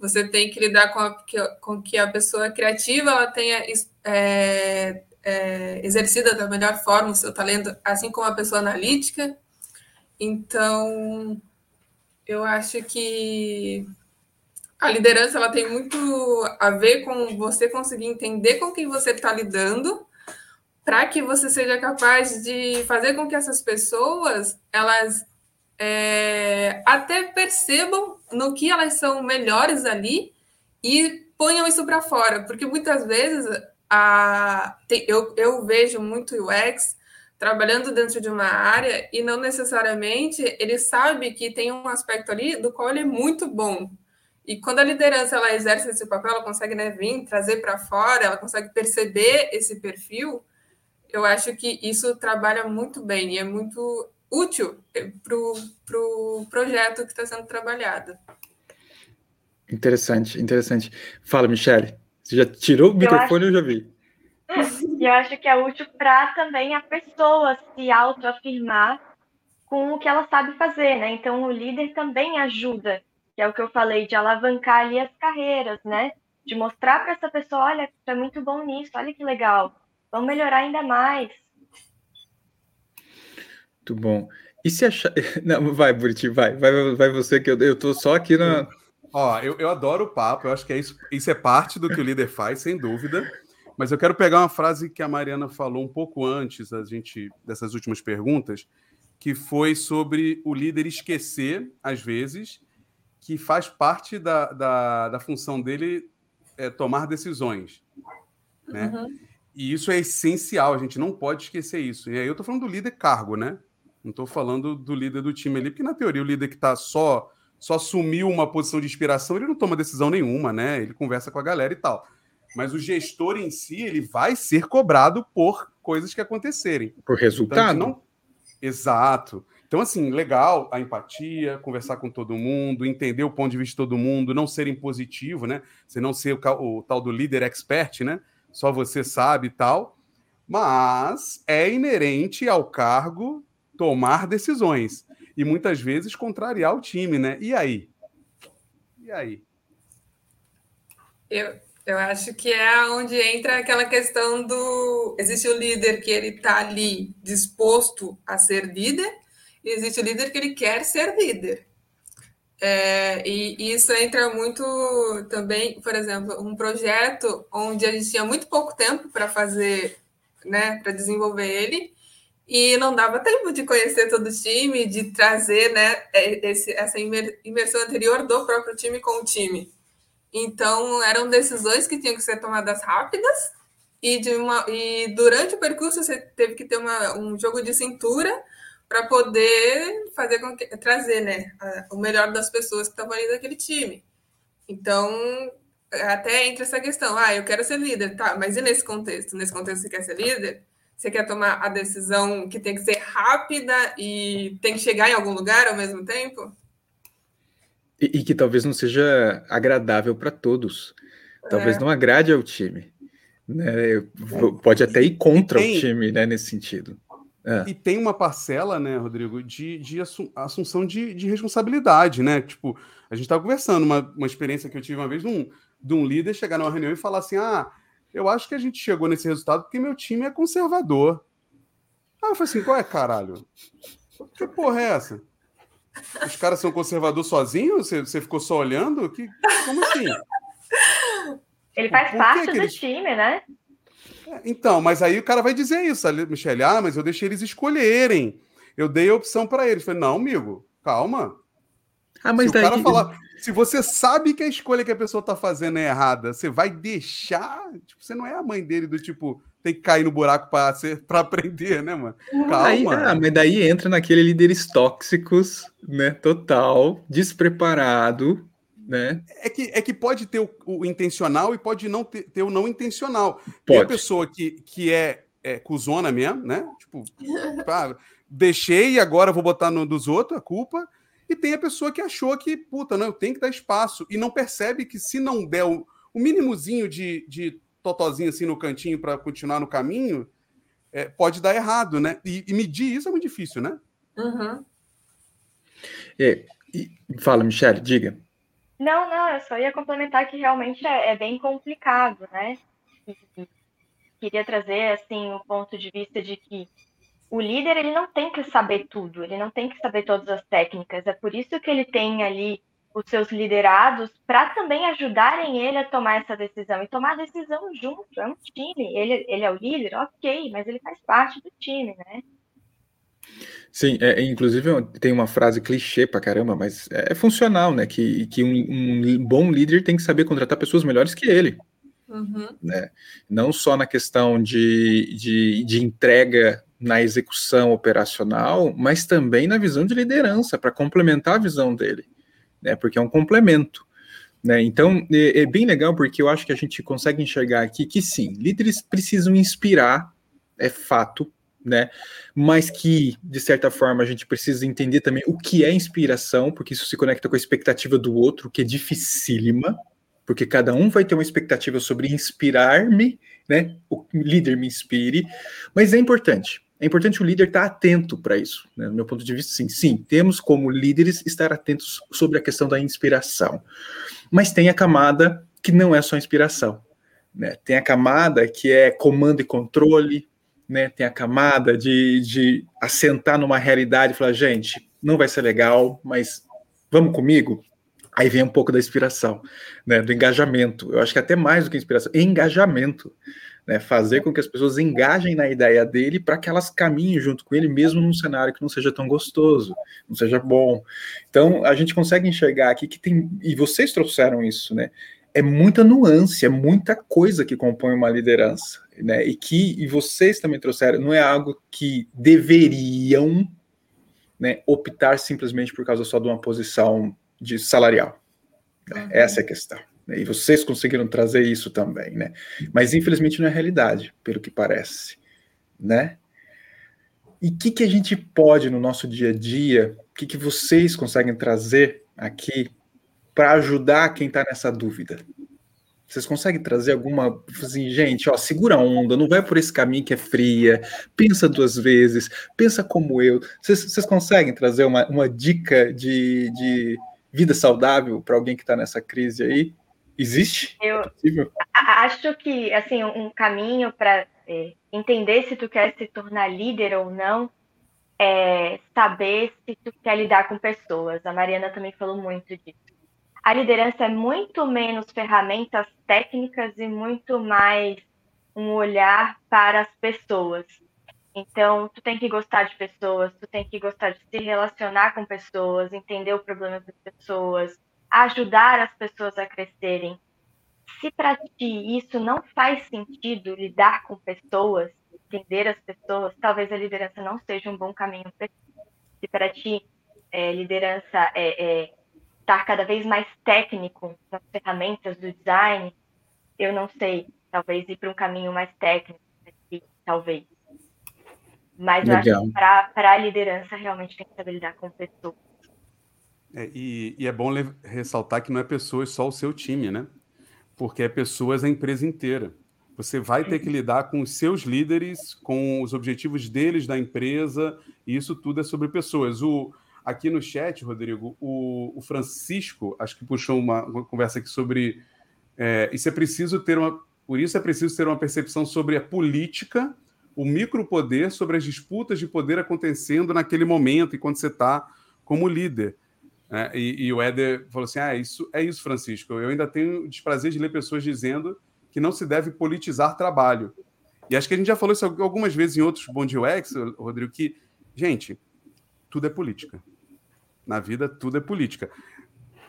você tem que lidar com, a, com que a pessoa criativa ela tenha é, é, exercida da melhor forma o seu talento, assim como a pessoa analítica. Então, eu acho que A liderança ela tem muito a ver com você conseguir entender com quem você está lidando, para que você seja capaz de fazer com que essas pessoas elas é, até percebam no que elas são melhores ali e ponham isso para fora, porque muitas vezes a, tem, eu, eu vejo muito UX trabalhando dentro de uma área e não necessariamente ele sabe que tem um aspecto ali do qual ele é muito bom. E quando a liderança ela exerce esse papel, ela consegue né, vir, trazer para fora, ela consegue perceber esse perfil, eu acho que isso trabalha muito bem e é muito útil para o pro projeto que está sendo trabalhado. Interessante, interessante. Fala, Michele. Você já tirou o microfone, eu, acho... eu já vi. E eu acho que é útil para também a pessoa se autoafirmar com o que ela sabe fazer, né? Então o líder também ajuda, que é o que eu falei, de alavancar ali as carreiras, né? De mostrar para essa pessoa, olha, você é muito bom nisso, olha que legal, vamos melhorar ainda mais. Muito bom. E se achar. Não, vai, Buriti, vai, vai, vai você, que eu, eu tô só aqui na. Ó, eu, eu adoro o papo, eu acho que é isso, isso é parte do que o líder faz, sem dúvida. Mas eu quero pegar uma frase que a Mariana falou um pouco antes a gente, dessas últimas perguntas, que foi sobre o líder esquecer, às vezes, que faz parte da, da, da função dele é, tomar decisões. Né? Uhum. E isso é essencial, a gente não pode esquecer isso. E aí eu estou falando do líder cargo, né? Não estou falando do líder do time ali, porque na teoria o líder que está só só assumiu uma posição de inspiração, ele não toma decisão nenhuma, né? Ele conversa com a galera e tal mas o gestor em si ele vai ser cobrado por coisas que acontecerem. Por resultado. Então, não... Exato. Então, assim, legal a empatia, conversar com todo mundo, entender o ponto de vista de todo mundo, não ser impositivo, né? Você não ser o, o tal do líder expert, né? Só você sabe e tal. Mas é inerente ao cargo tomar decisões. E muitas vezes contrariar o time, né? E aí? E aí? Eu, eu acho que é onde entra aquela questão do. Existe o líder que ele está ali disposto a ser líder, e existe o líder que ele quer ser líder. É, e, e, isso entra muito também, por exemplo, um projeto onde a gente tinha muito pouco tempo para fazer, né, para desenvolver ele, e não dava tempo de conhecer todo o time, de trazer né, esse, essa imersão anterior do próprio time com o time. Então, eram decisões que tinham que ser tomadas rápidas e, de uma, e durante o percurso você teve que ter uma, um jogo de cintura para poder fazer que, trazer né, a, o melhor das pessoas que estavam ali daquele time. Então, até entra essa questão, ah, eu quero ser líder, tá, mas e nesse contexto? Nesse contexto você quer ser líder? Você quer tomar a decisão que tem que ser rápida e tem que chegar em algum lugar ao mesmo tempo? E, e que talvez não seja agradável para todos. Talvez é. não agrade ao time. Né? Pode até ir contra tem, o time né, nesse sentido. É. E tem uma parcela, né, Rodrigo, de, de assunção de, de responsabilidade, né? Tipo, a gente estava conversando, uma, uma experiência que eu tive uma vez de um, de um líder chegar numa reunião e falar assim: ah, eu acho que a gente chegou nesse resultado porque meu time é conservador. Aí eu falei assim: qual é, caralho? Que porra é essa? Os caras são conservadores sozinhos? Você, você ficou só olhando? Que, como assim? Ele faz parte do eles... time, né? É, então, mas aí o cara vai dizer isso, Michele. Ah, mas eu deixei eles escolherem. Eu dei a opção para eles. falei, não, amigo, calma. Ah, mas se daí... o cara falar, se você sabe que a escolha que a pessoa tá fazendo é errada, você vai deixar. Tipo, você não é a mãe dele do tipo, tem que cair no buraco para aprender, né, mano? Calma. Aí, ah, mas daí entra naquele líderes tóxicos, né? Total, despreparado, né? É que, é que pode ter o, o intencional e pode não ter, ter, o não intencional. Pode. Tem a pessoa que, que é, é cuzona mesmo, né? Tipo, ah, deixei e agora vou botar no dos outros a culpa. E tem a pessoa que achou que, puta, não, eu tenho que dar espaço. E não percebe que se não der o, o mínimozinho de, de totozinho assim no cantinho para continuar no caminho, é, pode dar errado, né? E, e, medir isso é muito difícil, né? Uhum. É, e, fala, Michelle, diga. Não, não, eu só ia complementar que realmente é, é bem complicado, né? E, queria trazer assim o ponto de vista de que o líder ele não tem que saber tudo, ele não tem que saber todas as técnicas. É por isso que ele tem ali os seus liderados para também ajudarem ele a tomar essa decisão e tomar a decisão junto. É um time. Ele, ele é o líder, ok, mas ele faz parte do time, né? Sim, é, inclusive tem uma frase clichê pra caramba, mas é, é funcional, né? Que, que um, um, bom líder tem que saber contratar pessoas melhores que ele. Uhum. Né? Não só na questão de, de, de entrega na execução operacional, mas também na visão de liderança, para complementar a visão dele, né? Porque é um complemento. Né? Então, é, é, bem legal porque eu acho que a gente consegue enxergar aqui que sim, líderes precisam inspirar, é fato, né? Mas que, de certa forma, a gente precisa entender também o que é inspiração, porque isso se conecta com a expectativa do outro, que é dificílima, porque cada um vai ter uma expectativa sobre inspirar-me, né? O líder me inspire, mas é importante. É importante o líder estar atento para isso. Né? Do meu ponto de vista, sim, sim, temos como líderes estar atentos sobre a questão da inspiração. Mas tem a camada que não é só inspiração. Né? Tem a camada que é comando e controle, né? tem a camada de, de assentar numa realidade e falar, gente, não vai ser legal, mas vamos comigo? Aí vem um pouco da inspiração, né? do engajamento. Eu acho que até mais do que inspiração, engajamento né, fazer com que as pessoas engajem na ideia dele para que elas caminhem junto com ele, mesmo num cenário que não seja tão gostoso, não seja bom. Então, a gente consegue enxergar aqui que tem, e vocês trouxeram isso, né? É muita nuance, é muita coisa que compõe uma liderança, né? E que e vocês também trouxeram, não é algo que deveriam né, optar simplesmente por causa só de uma posição de salarial. Né? Uhum. Essa é a questão. Né? E vocês conseguiram trazer isso também, né? Mas infelizmente não é realidade, pelo que parece, né? E o que, que a gente pode no nosso dia a dia, o que, que vocês conseguem trazer aqui para ajudar quem está nessa dúvida? Vocês conseguem trazer alguma. Assim, gente, ó, segura a onda, não vai por esse caminho que é fria, pensa duas vezes, pensa como eu. Vocês, vocês conseguem trazer uma, uma dica de, de vida saudável para alguém que está nessa crise aí? Existe? Eu é acho que assim um caminho para é, entender se tu quer se tornar líder ou não é saber se tu quer lidar com pessoas. A Mariana também falou muito disso. A liderança é muito menos ferramentas técnicas e muito mais um olhar para as pessoas. Então, tu tem que gostar de pessoas, tu tem que gostar de se relacionar com pessoas, entender o problema das pessoas, ajudar as pessoas a crescerem. Se para ti isso não faz sentido lidar com pessoas, entender as pessoas, talvez a liderança não seja um bom caminho. Se para ti é, liderança é, é estar cada vez mais técnico nas ferramentas do design, eu não sei, talvez ir para um caminho mais técnico, talvez. Mas para a liderança realmente tem que saber lidar com pessoas. É, e, e, é bom ressaltar que não é pessoas só o seu time, né? Porque é pessoas a empresa inteira. Você vai ter que uhum. lidar com os seus líderes, com os objetivos deles da empresa, e isso tudo é sobre pessoas. O, aqui no chat, Rodrigo, o, o Francisco, acho que puxou uma, uma conversa aqui sobre. É, isso é preciso ter uma. Por isso é preciso ter uma percepção sobre a política, o micropoder, sobre as disputas de poder acontecendo naquele momento, enquanto você está como líder. É, e, e, o Éder falou assim: ah, isso é isso, Francisco. Eu ainda tenho o desprazer de ler pessoas dizendo que não se deve politizar trabalho. E acho que a gente já falou isso algumas vezes em outros Bom Dia UX, Rodrigo, que, gente, tudo é política. Na vida, tudo é política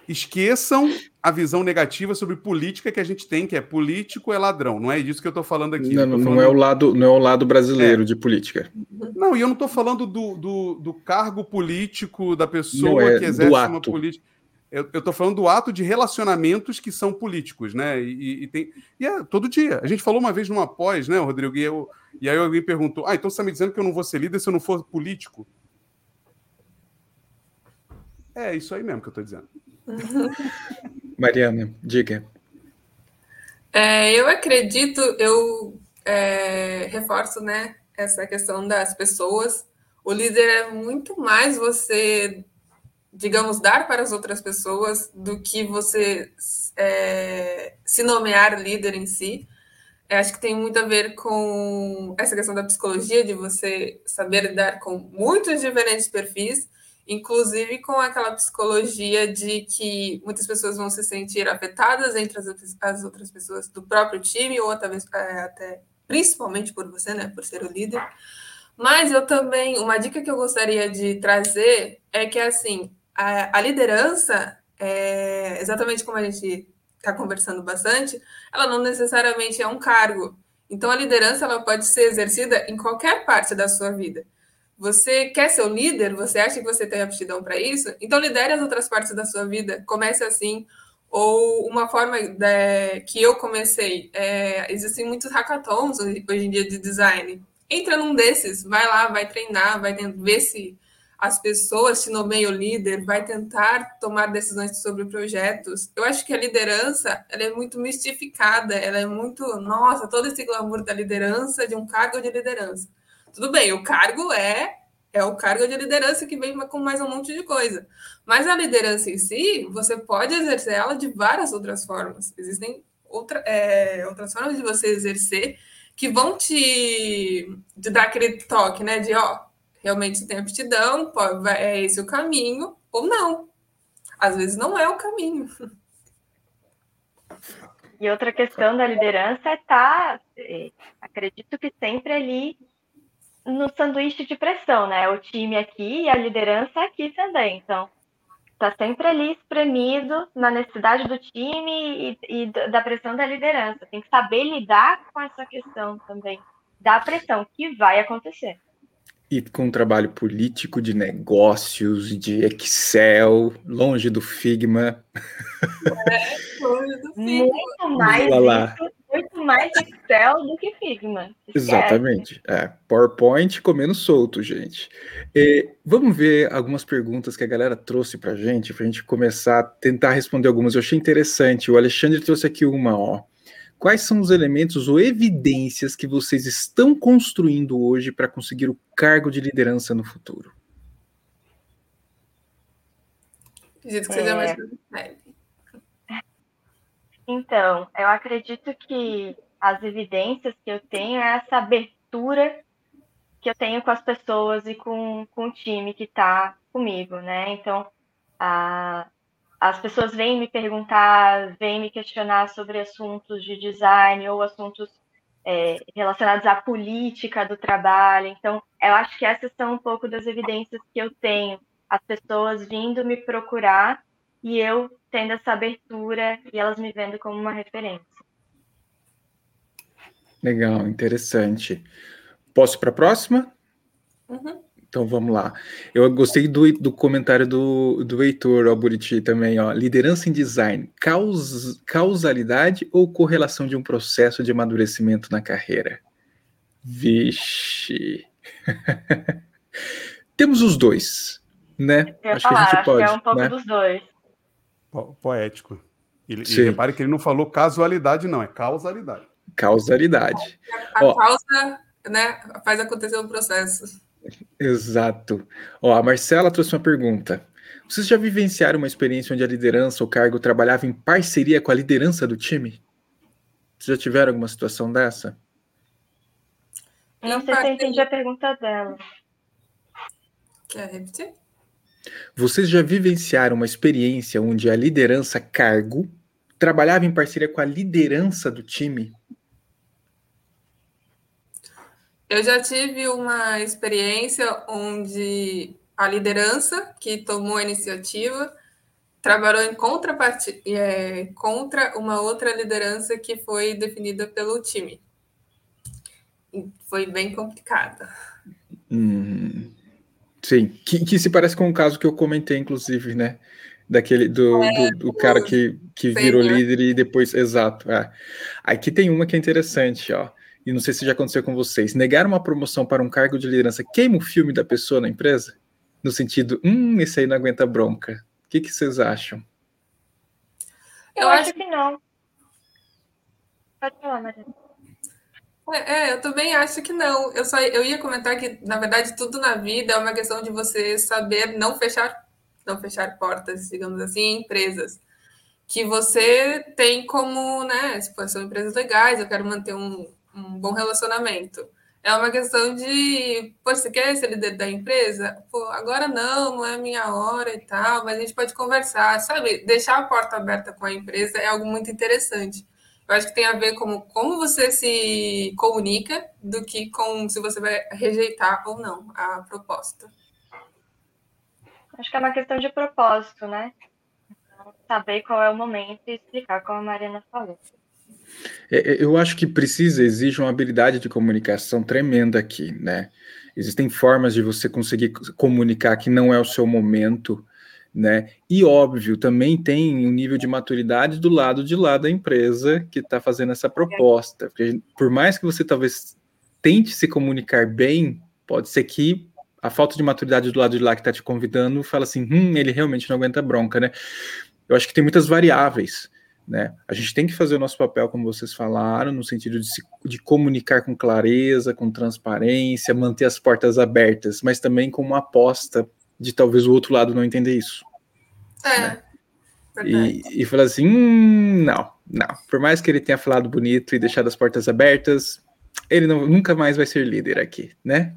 esqueçam a visão negativa sobre política que a gente tem, que é político é ladrão. Não é disso que eu estou falando aqui. Não, falando... não, é o lado, não é o lado brasileiro é. de política. Não, e eu não estou falando do, do, do, cargo político da pessoa é, que exerce uma política. Eu estou falando do ato de relacionamentos que são políticos, né? E, e, tem. E é todo dia. A gente falou uma vez numa pós, né, Rodrigo? E, eu, e aí alguém perguntou: Ah, então você está me dizendo que eu não vou ser líder se eu não for político? É isso aí mesmo que eu estou dizendo. Mariana, diga. É, eu acredito, eu é, reforço né, essa questão das pessoas. O líder é muito mais você, digamos, dar para as outras pessoas do que você é, se nomear líder em si. Acho que tem muito a ver com essa questão da psicologia, de você saber lidar com muitos diferentes perfis inclusive com aquela psicologia de que muitas pessoas vão se sentir afetadas entre as, as outras pessoas do próprio time, ou até, é, até principalmente por você, né, por ser o líder. Mas eu também, uma dica que eu gostaria de trazer é que, assim, a, a liderança, é, exatamente como a gente está conversando bastante, ela não necessariamente é um cargo. Então, a liderança ela pode ser exercida em qualquer parte da sua vida. Você quer ser o líder? Você acha que você tem aptidão para isso? Então, lidere as outras partes da sua vida. Comece assim. Ou uma forma de, que eu comecei, é, existem muitos hackathons hoje em dia de design. Entra num desses, vai lá, vai treinar, vai ver se as pessoas te nomeiam líder, vai tentar tomar decisões sobre projetos. Eu acho que a liderança ela é muito mistificada, ela é muito, nossa, todo esse glamour da liderança, de um cargo de liderança. Tudo bem, o cargo é é o cargo de liderança que vem com mais um monte de coisa. Mas a liderança em si, você pode exercer ela de várias outras formas. Existem outra, é, outras formas de você exercer que vão te, te dar aquele toque, né? De ó, realmente você tem aptidão, pode, é esse o caminho, ou não. Às vezes não é o caminho. E outra questão da liderança é estar, tá, é, acredito que sempre ali no sanduíche de pressão, né? O time aqui e a liderança aqui também. Então, tá sempre ali espremido na necessidade do time e, e, da pressão da liderança. Tem que saber lidar com essa questão também, da pressão que vai acontecer. E com um trabalho político de negócios, de Excel, longe do Figma. É, longe do Figma. Muito mais isso muito mais Excel do que Figma. Exatamente. É, PowerPoint comendo solto, gente. E, vamos ver algumas perguntas que a galera trouxe para gente, para a gente começar a tentar responder algumas. Eu achei interessante. O Alexandre trouxe aqui uma, ó. Quais são os elementos ou evidências que vocês estão construindo hoje para conseguir o cargo de liderança no futuro? Acredito que seja é... mais então, eu acredito que as evidências que eu tenho é essa abertura que eu tenho com as pessoas e com, com o time que está comigo, né? Então, a, as pessoas vêm me perguntar, vêm me questionar sobre assuntos de design ou assuntos é, relacionados à política do trabalho. Então, eu acho que essas são um pouco das evidências que eu tenho. As pessoas vindo me procurar e eu tendo essa abertura e elas me vendo como uma referência. Legal, interessante. Posso para a próxima? Uhum. Então vamos lá. Eu gostei do, do comentário do, do Heitor Alburiti também, ó. Liderança em design, caus, causalidade ou correlação de um processo de amadurecimento na carreira? Vixe. Temos os dois, né? acho falar, que a gente pode. é um pouco né? dos dois poético. E, e repare que ele não falou casualidade, não, é causalidade. Causalidade. A, a causa né, faz acontecer o processo. Exato. Ó, a Marcela trouxe uma pergunta. Vocês já vivenciaram uma experiência onde a liderança ou cargo trabalhava em parceria com a liderança do time? Vocês já tiveram alguma situação dessa? Não sei se eu entendi a pergunta dela. Quer repetir? Vocês já vivenciaram uma experiência onde a liderança cargo trabalhava em parceria com a liderança do time? Eu já tive uma experiência onde a liderança que tomou a iniciativa trabalhou em contrapartida é, contra uma outra liderança que foi definida pelo time. E foi bem complicada. Hum, Sim, que, que, se parece com o caso que eu comentei, inclusive, né? Daquele do, é, do, do, cara que, que virou líder e depois. Exato. É. Aqui tem uma que é interessante, ó. E não sei se já aconteceu com vocês. Negar uma promoção para um cargo de liderança queima o filme da pessoa na empresa? No sentido, hum, esse aí não aguenta bronca. O que, que vocês acham? Eu, eu acho que não. Pode falar, Maria. É, é, eu também acho que não. Eu só eu ia comentar que, na verdade, tudo na vida é uma questão de você saber não fechar, não fechar portas, digamos assim, em empresas. Que você tem como, né, se são empresas legais, eu quero manter um, um bom relacionamento. É uma questão de, pô, você quer ser líder da empresa? Pô, agora não, não é minha hora e tal, mas a gente pode conversar, sabe? Deixar a porta aberta com a empresa é algo muito interessante. Eu acho que tem a ver com como você se comunica do que com se você vai rejeitar ou não a proposta. Acho que é uma questão de propósito, né? Saber qual é o momento e explicar, como a Mariana falou. É, é, eu acho que precisa, exige uma habilidade de comunicação tremenda aqui, né? Existem formas de você conseguir comunicar que não é o seu momento, né? E óbvio, também tem um nível de maturidade do lado de lá da empresa que está fazendo essa proposta. Porque por mais que você talvez tente se comunicar bem, pode ser que a falta de maturidade do lado de lá que está te convidando fala assim, hum, ele realmente não aguenta bronca, né? Eu acho que tem muitas variáveis. Né? A gente tem que fazer o nosso papel, como vocês falaram, no sentido de, se, de comunicar com clareza, com transparência, manter as portas abertas, mas também com uma aposta de talvez o outro lado não entender isso. É. Né? E, e falar assim: hum, não, não. Por mais que ele tenha falado bonito e deixado as portas abertas, ele não, nunca mais vai ser líder aqui, né?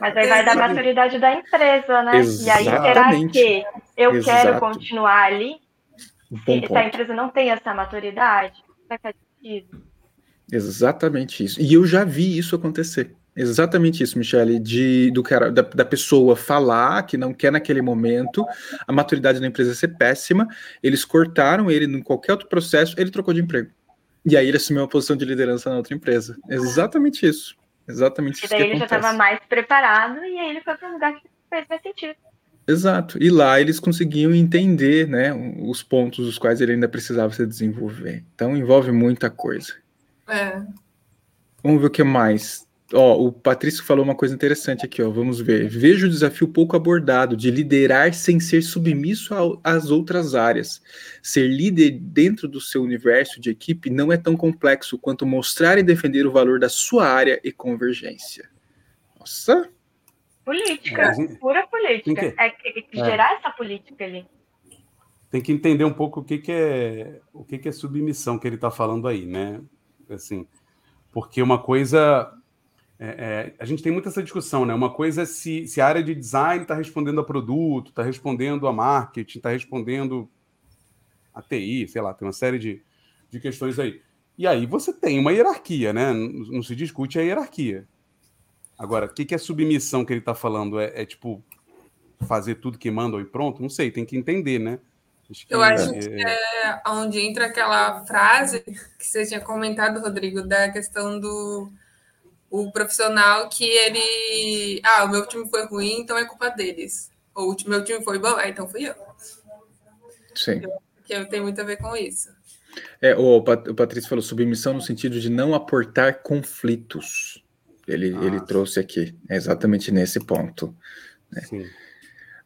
Mas aí vai da maturidade da empresa, né? Exatamente. E aí será que eu Exato. quero continuar ali? Se, se, a empresa não tem essa maturidade, vai fazer sentido. Exatamente isso. E eu já vi isso acontecer. Exatamente isso, Michele, de do cara da, da, pessoa falar que não quer naquele momento, a maturidade da empresa ser péssima, eles cortaram ele em qualquer outro processo, ele trocou de emprego. E aí ele assumiu uma posição de liderança na outra empresa. Exatamente isso. Exatamente e isso. E daí ele acontece. já estava mais preparado e aí ele foi para um lugar que fez mais sentido. Exato. E lá eles conseguiam entender, né, os pontos os quais ele ainda precisava se desenvolver. Então envolve muita coisa. É. Vamos ver o que mais. Ó, o Patrício falou uma coisa interessante aqui, ó. Vamos ver. Vejo o desafio pouco abordado de liderar sem ser submisso às outras áreas. Ser líder dentro do seu universo de equipe não é tão complexo quanto mostrar e defender o valor da sua área e convergência. Nossa, Política, é, pura política. Que, é, que, que gerar essa política ali. Tem que entender um pouco o que, que é o que, que é submissão que ele está falando aí, né? Assim, porque uma coisa é, é, a gente tem muita essa discussão, né? Uma coisa é se, se a área de design está respondendo a produto, está respondendo a marketing, está respondendo a TI, sei lá, tem uma série de, de questões aí. E aí você tem uma hierarquia, né? Não, não se discute a hierarquia. Agora, o que, que é submissão que ele está falando? É, é, tipo fazer tudo que mandam e pronto? Não sei, tem que entender, né? Acho Eu acho é... que é onde entra aquela frase que você tinha comentado, Rodrigo, da questão do o profissional que ele. Ah, o meu time foi ruim, então é culpa deles. Ou o meu time foi bom, ah, então fui eu. Sim. Que eu tenho muito a ver com isso. É, o, o Patrício falou submissão no sentido de não aportar conflitos ele, ele trouxe aqui, é exatamente nesse ponto. Né? Sim.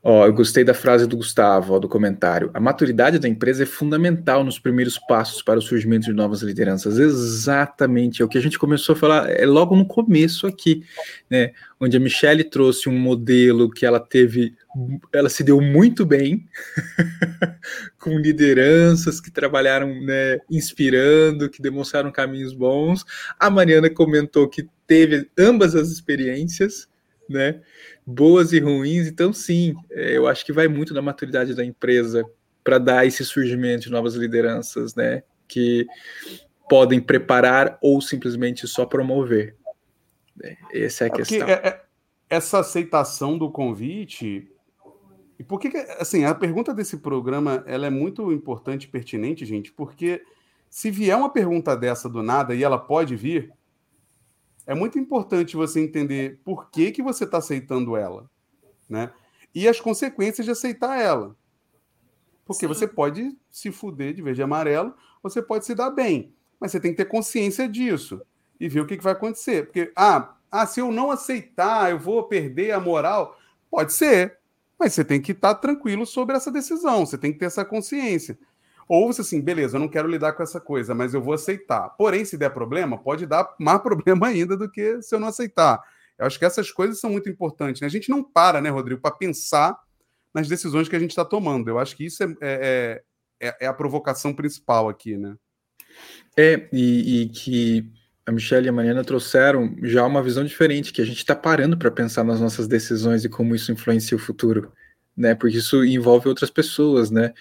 Ó, eu gostei da frase do Gustavo, ó, do comentário. A maturidade da empresa é fundamental nos primeiros passos para o surgimento de novas lideranças. Exatamente, é o que a gente começou a falar é logo no começo aqui, né? Onde a Michelle trouxe um modelo que ela teve, ela se deu muito bem com lideranças que trabalharam, né, inspirando, que demonstraram caminhos bons. A Mariana comentou que teve ambas as experiências, né? Boas e ruins. Então, sim, é, eu acho que vai muito da maturidade da empresa para dar esse surgimento de novas lideranças, né? Que podem preparar ou simplesmente só promover. É, essa é a é questão. É, é, essa aceitação do convite. E por que, assim, a pergunta desse programa ela é muito importante e pertinente, gente, porque se vier uma pergunta dessa do nada e ela pode vir, é muito importante você entender por que, que você está aceitando ela, né? E as consequências de aceitar ela. Porque Sim. você pode se fuder de verde e amarelo, você pode se dar bem, mas você tem que ter consciência disso e ver o que, que vai acontecer. Porque, ah, ah, se eu não aceitar, eu vou perder a moral. Pode ser, mas você tem que estar tá tranquilo sobre essa decisão, você tem que ter essa consciência. Ou você assim, beleza, eu não quero lidar com essa coisa, mas eu vou aceitar. Porém, se der problema, pode dar mais problema ainda do que se eu não aceitar. Eu acho que essas coisas são muito importantes. Né? A gente não para, né, Rodrigo, para pensar nas decisões que a gente está tomando. Eu acho que isso é, é, é, é, a provocação principal aqui, né? É, e, e que a Michelle e a Mariana trouxeram já uma visão diferente, que a gente está parando para pensar nas nossas decisões e como isso influencia o futuro, né? Porque isso envolve outras pessoas, né?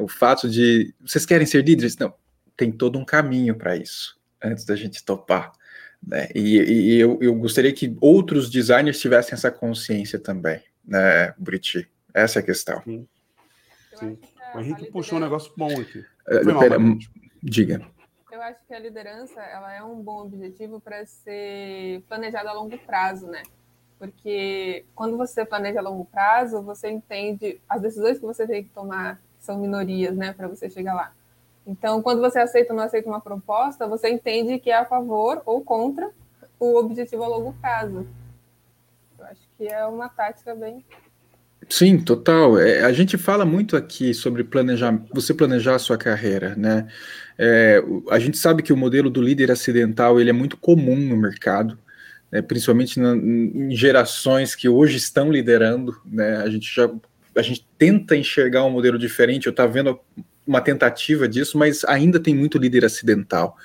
O fato de vocês querem ser líderes? Não, tem todo um caminho para isso antes da gente topar. Né? E, e eu, eu, gostaria que outros designers tivessem essa consciência também, né, Buriti? Essa é a questão. Sim. Sim. O Henrique puxou um negócio bom aqui. Uh, pera, diga. Eu acho que a liderança ela é um bom objetivo para ser planejada a longo prazo, né? Porque quando você planeja a longo prazo, você entende as decisões que você tem que tomar, são minorias, né, para você chegar lá. Então, quando você aceita ou não aceita uma proposta, você entende que é a favor ou contra o objetivo a longo prazo. Eu acho que é uma tática bem. Sim, total. É, a gente fala muito aqui sobre planejar, você planejar a sua carreira, né? É, a gente sabe que o modelo do líder acidental ele é muito comum no mercado, né, principalmente na, em gerações que hoje estão liderando. Né, a gente já a gente tenta enxergar um modelo diferente. Eu estava vendo uma tentativa disso, mas ainda tem muito líder acidental.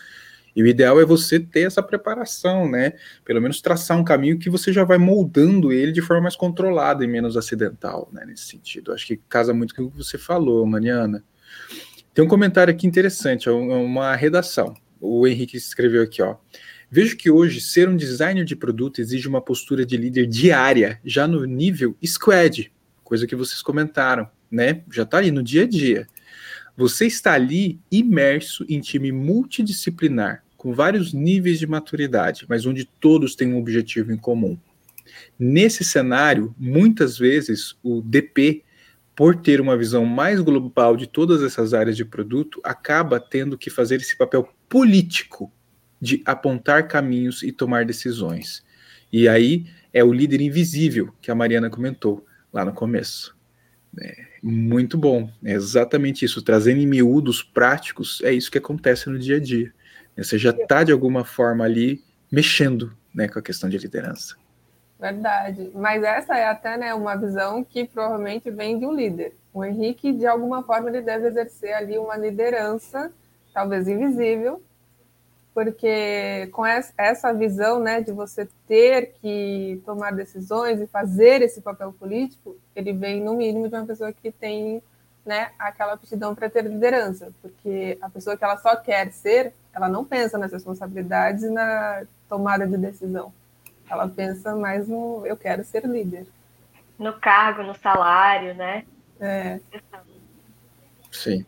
E o ideal é você ter essa preparação, né? Pelo menos traçar um caminho que você já vai moldando ele de forma mais controlada e menos acidental, né? Nesse sentido. Acho que casa muito com o que você falou, Mariana. Tem um comentário aqui interessante, é, é uma redação. O Henrique escreveu aqui, ó. Vejo que hoje ser um designer de produto exige uma postura de líder diária, já no nível squad, coisa que vocês comentaram, né? Já está ali no dia a dia. Você está ali imerso em time multidisciplinar, com vários níveis de maturidade, mas onde todos têm um objetivo em comum. Nesse cenário, muitas vezes o DP, por ter uma visão mais global de todas essas áreas de produto, acaba tendo que fazer esse papel político de apontar caminhos e tomar decisões. E aí é o líder invisível que a Mariana comentou lá no começo. É, muito bom, é exatamente isso. Trazendo em miúdos práticos, é isso que acontece no dia a dia. Você já está, de alguma forma, ali mexendo né, com a questão de liderança. Verdade. Mas essa é até né, uma visão que provavelmente vem de um líder. O Henrique, de alguma forma, ele deve exercer ali uma liderança, talvez invisível, porque com essa visão né, de você ter que tomar decisões e fazer esse papel político, ele vem no mínimo de uma pessoa que tem né, aquela aptidão para ter liderança, porque a pessoa que ela só quer ser, ela não pensa nas responsabilidades e na tomada de decisão. Ela pensa mais no eu quero ser líder. No cargo, no salário, né? É. Sim.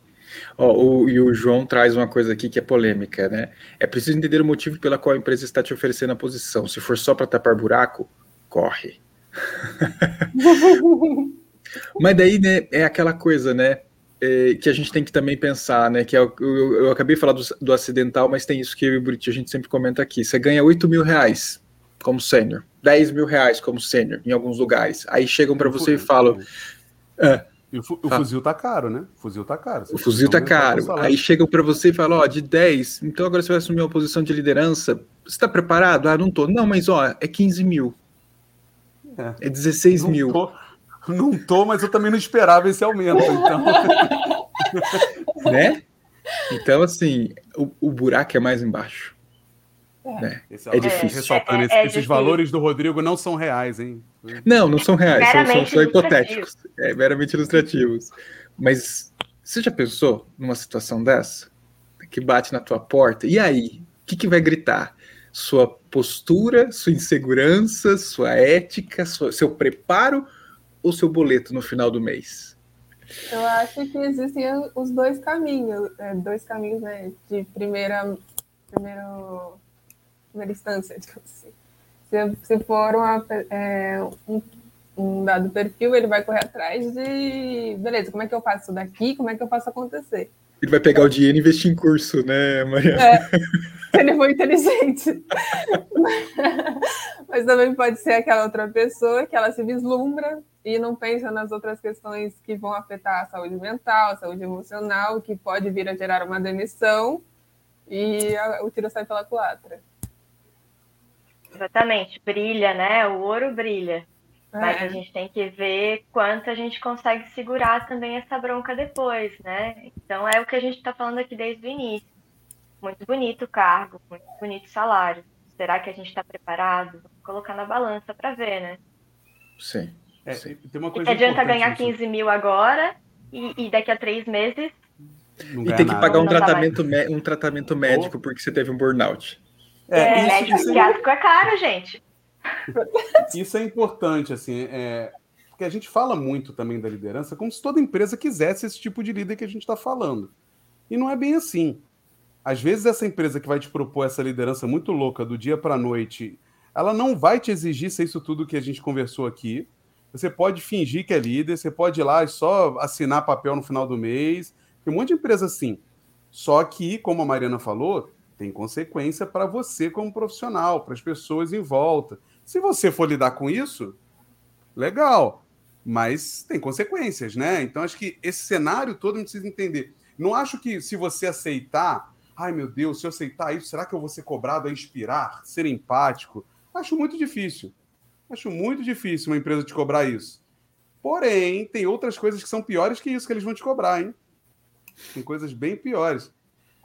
Oh, o, e o João traz uma coisa aqui que é polêmica, né? É preciso entender o motivo pela qual a empresa está te oferecendo a posição. Se for só para tapar buraco, corre. Mas daí, né, é aquela coisa, né? É, que a gente tem que também pensar, né? Que é, eu, eu, eu acabei de falar do, do, acidental, mas tem isso que eu e o Buriti a gente sempre comenta aqui. Você ganha 8 mil reais como sênior, 10 mil reais como sênior em alguns lugares. Aí chegam para você e falam. Ah, e o, o fuzil tá caro, né? O fuzil tá caro. o fuzil tá caro. Aí chegam para você e falam, ó, de 10, então agora você vai assumir uma posição de liderança. Você tá preparado? Ah, não tô. Não, mas ó, é 15 mil. É, é 16 não mil. Tô, não tô, mas eu também não esperava esse aumento, então. né? Então, assim, o, o buraco é mais embaixo. É, né? é, é difícil. Ressaltando, é, é, esses difícil. valores do Rodrigo não são reais, hein? Não, não são reais, são, são, são hipotéticos. É meramente ilustrativos. Mas você já pensou numa situação dessa? Que bate na tua porta? E aí? O que, que vai gritar? Sua postura, sua insegurança, sua ética, sua, seu preparo ou seu boleto no final do mês? Eu acho que existem os dois caminhos, dois caminhos né, de primeira, primeiro primeira instância, digamos assim. Se, se for uma, é, um, um, dado perfil, ele vai correr atrás de, beleza, como é que eu faço isso daqui, como é que eu faço acontecer? Ele vai pegar o dinheiro e investir em curso, né, Maria? É, ele foi inteligente. Mas também pode ser aquela outra pessoa que ela se vislumbra e não pensa nas outras questões que vão afetar a saúde mental, a saúde emocional, que pode vir a gerar uma demissão e o tiro sai pela culatra. Exatamente, brilha, né? O ouro brilha. É. Mas a gente tem que ver quanto a gente consegue segurar também essa bronca depois, né? Então é o que a gente está falando aqui desde o início. muito bonito o cargo, muito bonito o salário. Será que a gente está preparado? Vou colocar na balança para ver, né? Sim. É, sim. tem uma E coisa que adianta ganhar nisso. 15 mil agora e, e daqui a três meses Não E tem que pagar um tratamento, um tratamento médico porque você teve um burnout. É, é, isso- médico é- psiquiátrico é caro, gente. Isso é importante, assim, é, porque a gente fala muito também da liderança como se toda empresa quisesse esse tipo de líder que a gente está falando. E não é bem assim. Às vezes, essa empresa que vai te propor essa liderança muito louca do dia para a noite, ela não vai te exigir ser isso tudo que a gente conversou aqui. Você pode fingir que é líder, você pode ir lá e só assinar papel no final do mês. Tem um monte de empresa assim. Só que, como a Mariana falou, tem consequência para você como profissional, para as pessoas em volta. Se você for lidar com isso, legal. Mas tem consequências, né? Então acho que esse cenário todo a gente precisa entender. Não acho que se você aceitar, ai meu Deus, se eu aceitar isso, será que eu vou ser cobrado a inspirar, ser empático? Acho muito difícil. Acho muito difícil uma empresa te cobrar isso. Porém, tem outras coisas que são piores que isso que eles vão te cobrar, hein? Tem coisas bem piores.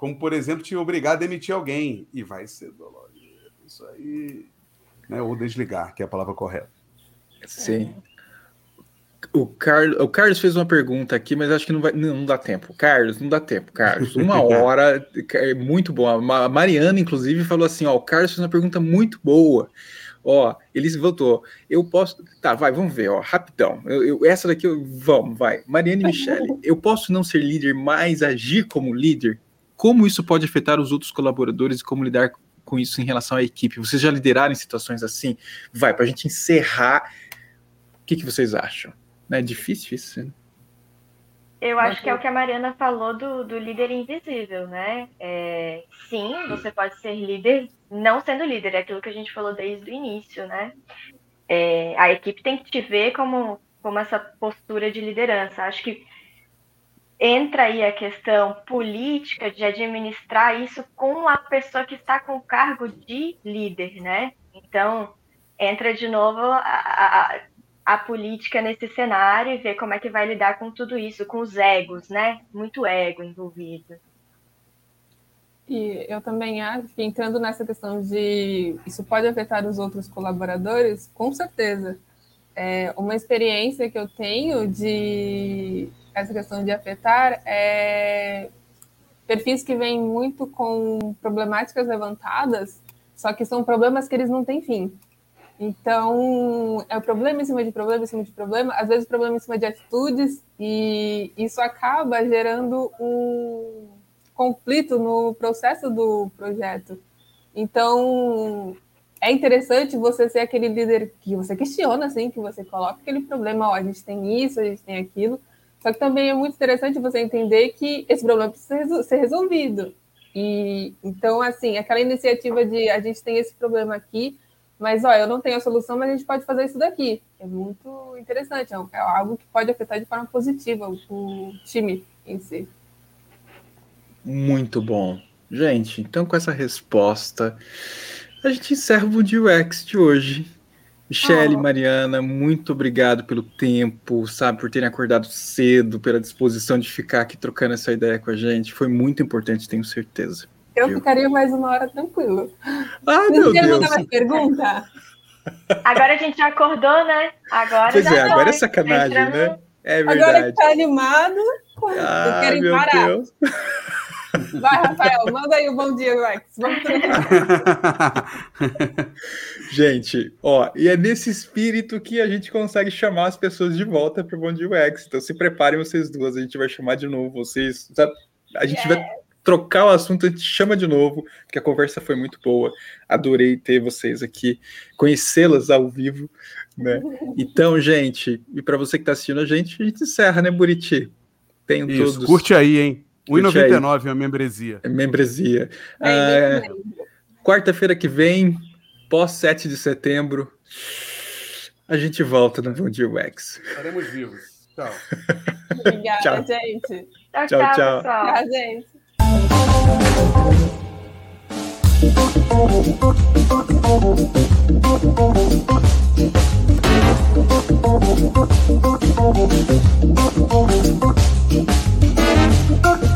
Como, por exemplo, te obrigar a demitir alguém. E vai ser dolorido. Isso aí. Né? Ou desligar, que é a palavra correta. Sim. O, Carlos, o Carlos fez uma pergunta aqui, mas acho que não vai. Não, não dá tempo. Carlos, não dá tempo, Carlos. Uma hora é muito bom. A Ma- Mariana, inclusive, falou assim: ó, o Carlos fez uma pergunta muito boa. Ó, ele voltou. Eu posso. Tá, vai, vamos ver, ó, rapidão. Eu, eu- essa daqui, eu- vamos, vai. Mariana e Michele, eu posso não ser líder, mas agir como líder? Como isso pode afetar os outros colaboradores e como lidar com isso em relação à equipe? Vocês já lideraram em situações assim? Vai, para a gente encerrar, o que, que vocês acham? Não é difícil isso? né? Eu acho que é o que a Mariana falou do, do líder invisível, né? É, sim, você pode ser líder não sendo líder, é aquilo que a gente falou desde o início, né? É, a equipe tem que te ver como, como essa postura de liderança. Acho que entra aí a questão política de administrar isso com a pessoa que está com o cargo de líder, né? Então, entra de novo a, a, a política nesse cenário e ver como é que vai lidar com tudo isso, com os egos, né? Muito ego envolvido. E eu também acho que entrando nessa questão de isso pode afetar os outros colaboradores, com certeza. É, uma experiência que eu tenho de essa questão de afetar é perfis que vêm muito com problemáticas levantadas, só que são problemas que eles não têm fim. Então, é problema em cima de problema, em cima de problema, às vezes problema em cima de atitudes, e isso acaba gerando um conflito no processo do projeto. Então, é interessante você ser aquele líder que você questiona, assim, que você coloca aquele problema, ó, a gente tem isso, a gente tem aquilo, só que também é muito interessante você entender que esse problema precisa ser resolvido. E então, assim, aquela iniciativa de a gente tem esse problema aqui, mas ó, eu não tenho a solução, mas a gente pode fazer isso daqui. É muito interessante, é algo que pode afetar de forma positiva o time em si. Muito bom. Gente, então com essa resposta, a gente encerra o Bom UX de hoje. Michele, oh. Mariana, muito obrigado pelo tempo, sabe, por terem acordado cedo, pela disposição de ficar aqui trocando essa ideia com a gente. Foi muito importante, tenho certeza. Eu viu? ficaria mais uma hora tranquilo. Ah, meu Deus. mandar mais pergunta? Agora a gente acordou, né? Agora pois já é, foi. agora é sacanagem, né? É verdade. Agora que tá animado, ah, querem meu parar. Deus. Vai, Rafael, manda aí o bom dia, Rex. Vamos Gente, ó, e é nesse espírito que a gente consegue chamar as pessoas de volta para o Bom Dia UX. Então se preparem vocês duas, a gente vai chamar de novo vocês. Sabe? A gente yeah. vai trocar o assunto, a gente chama de novo, porque a conversa foi muito boa. Adorei ter vocês aqui, conhecê-las ao vivo, né? Então, gente, e para você que está assistindo a gente, a gente encerra, né, Buriti? Tenham Isso, todos. curte aí, hein? 1,99 é a membresia. É membresia. É, é, é, Quarta-feira que vem, pós 7 de setembro, a gente volta no Bom Dia UX. Estaremos vivos. Tchau. Obrigada, tchau. gente. Tchau, tchau. Tchau, tchau. tchau gente. Oh,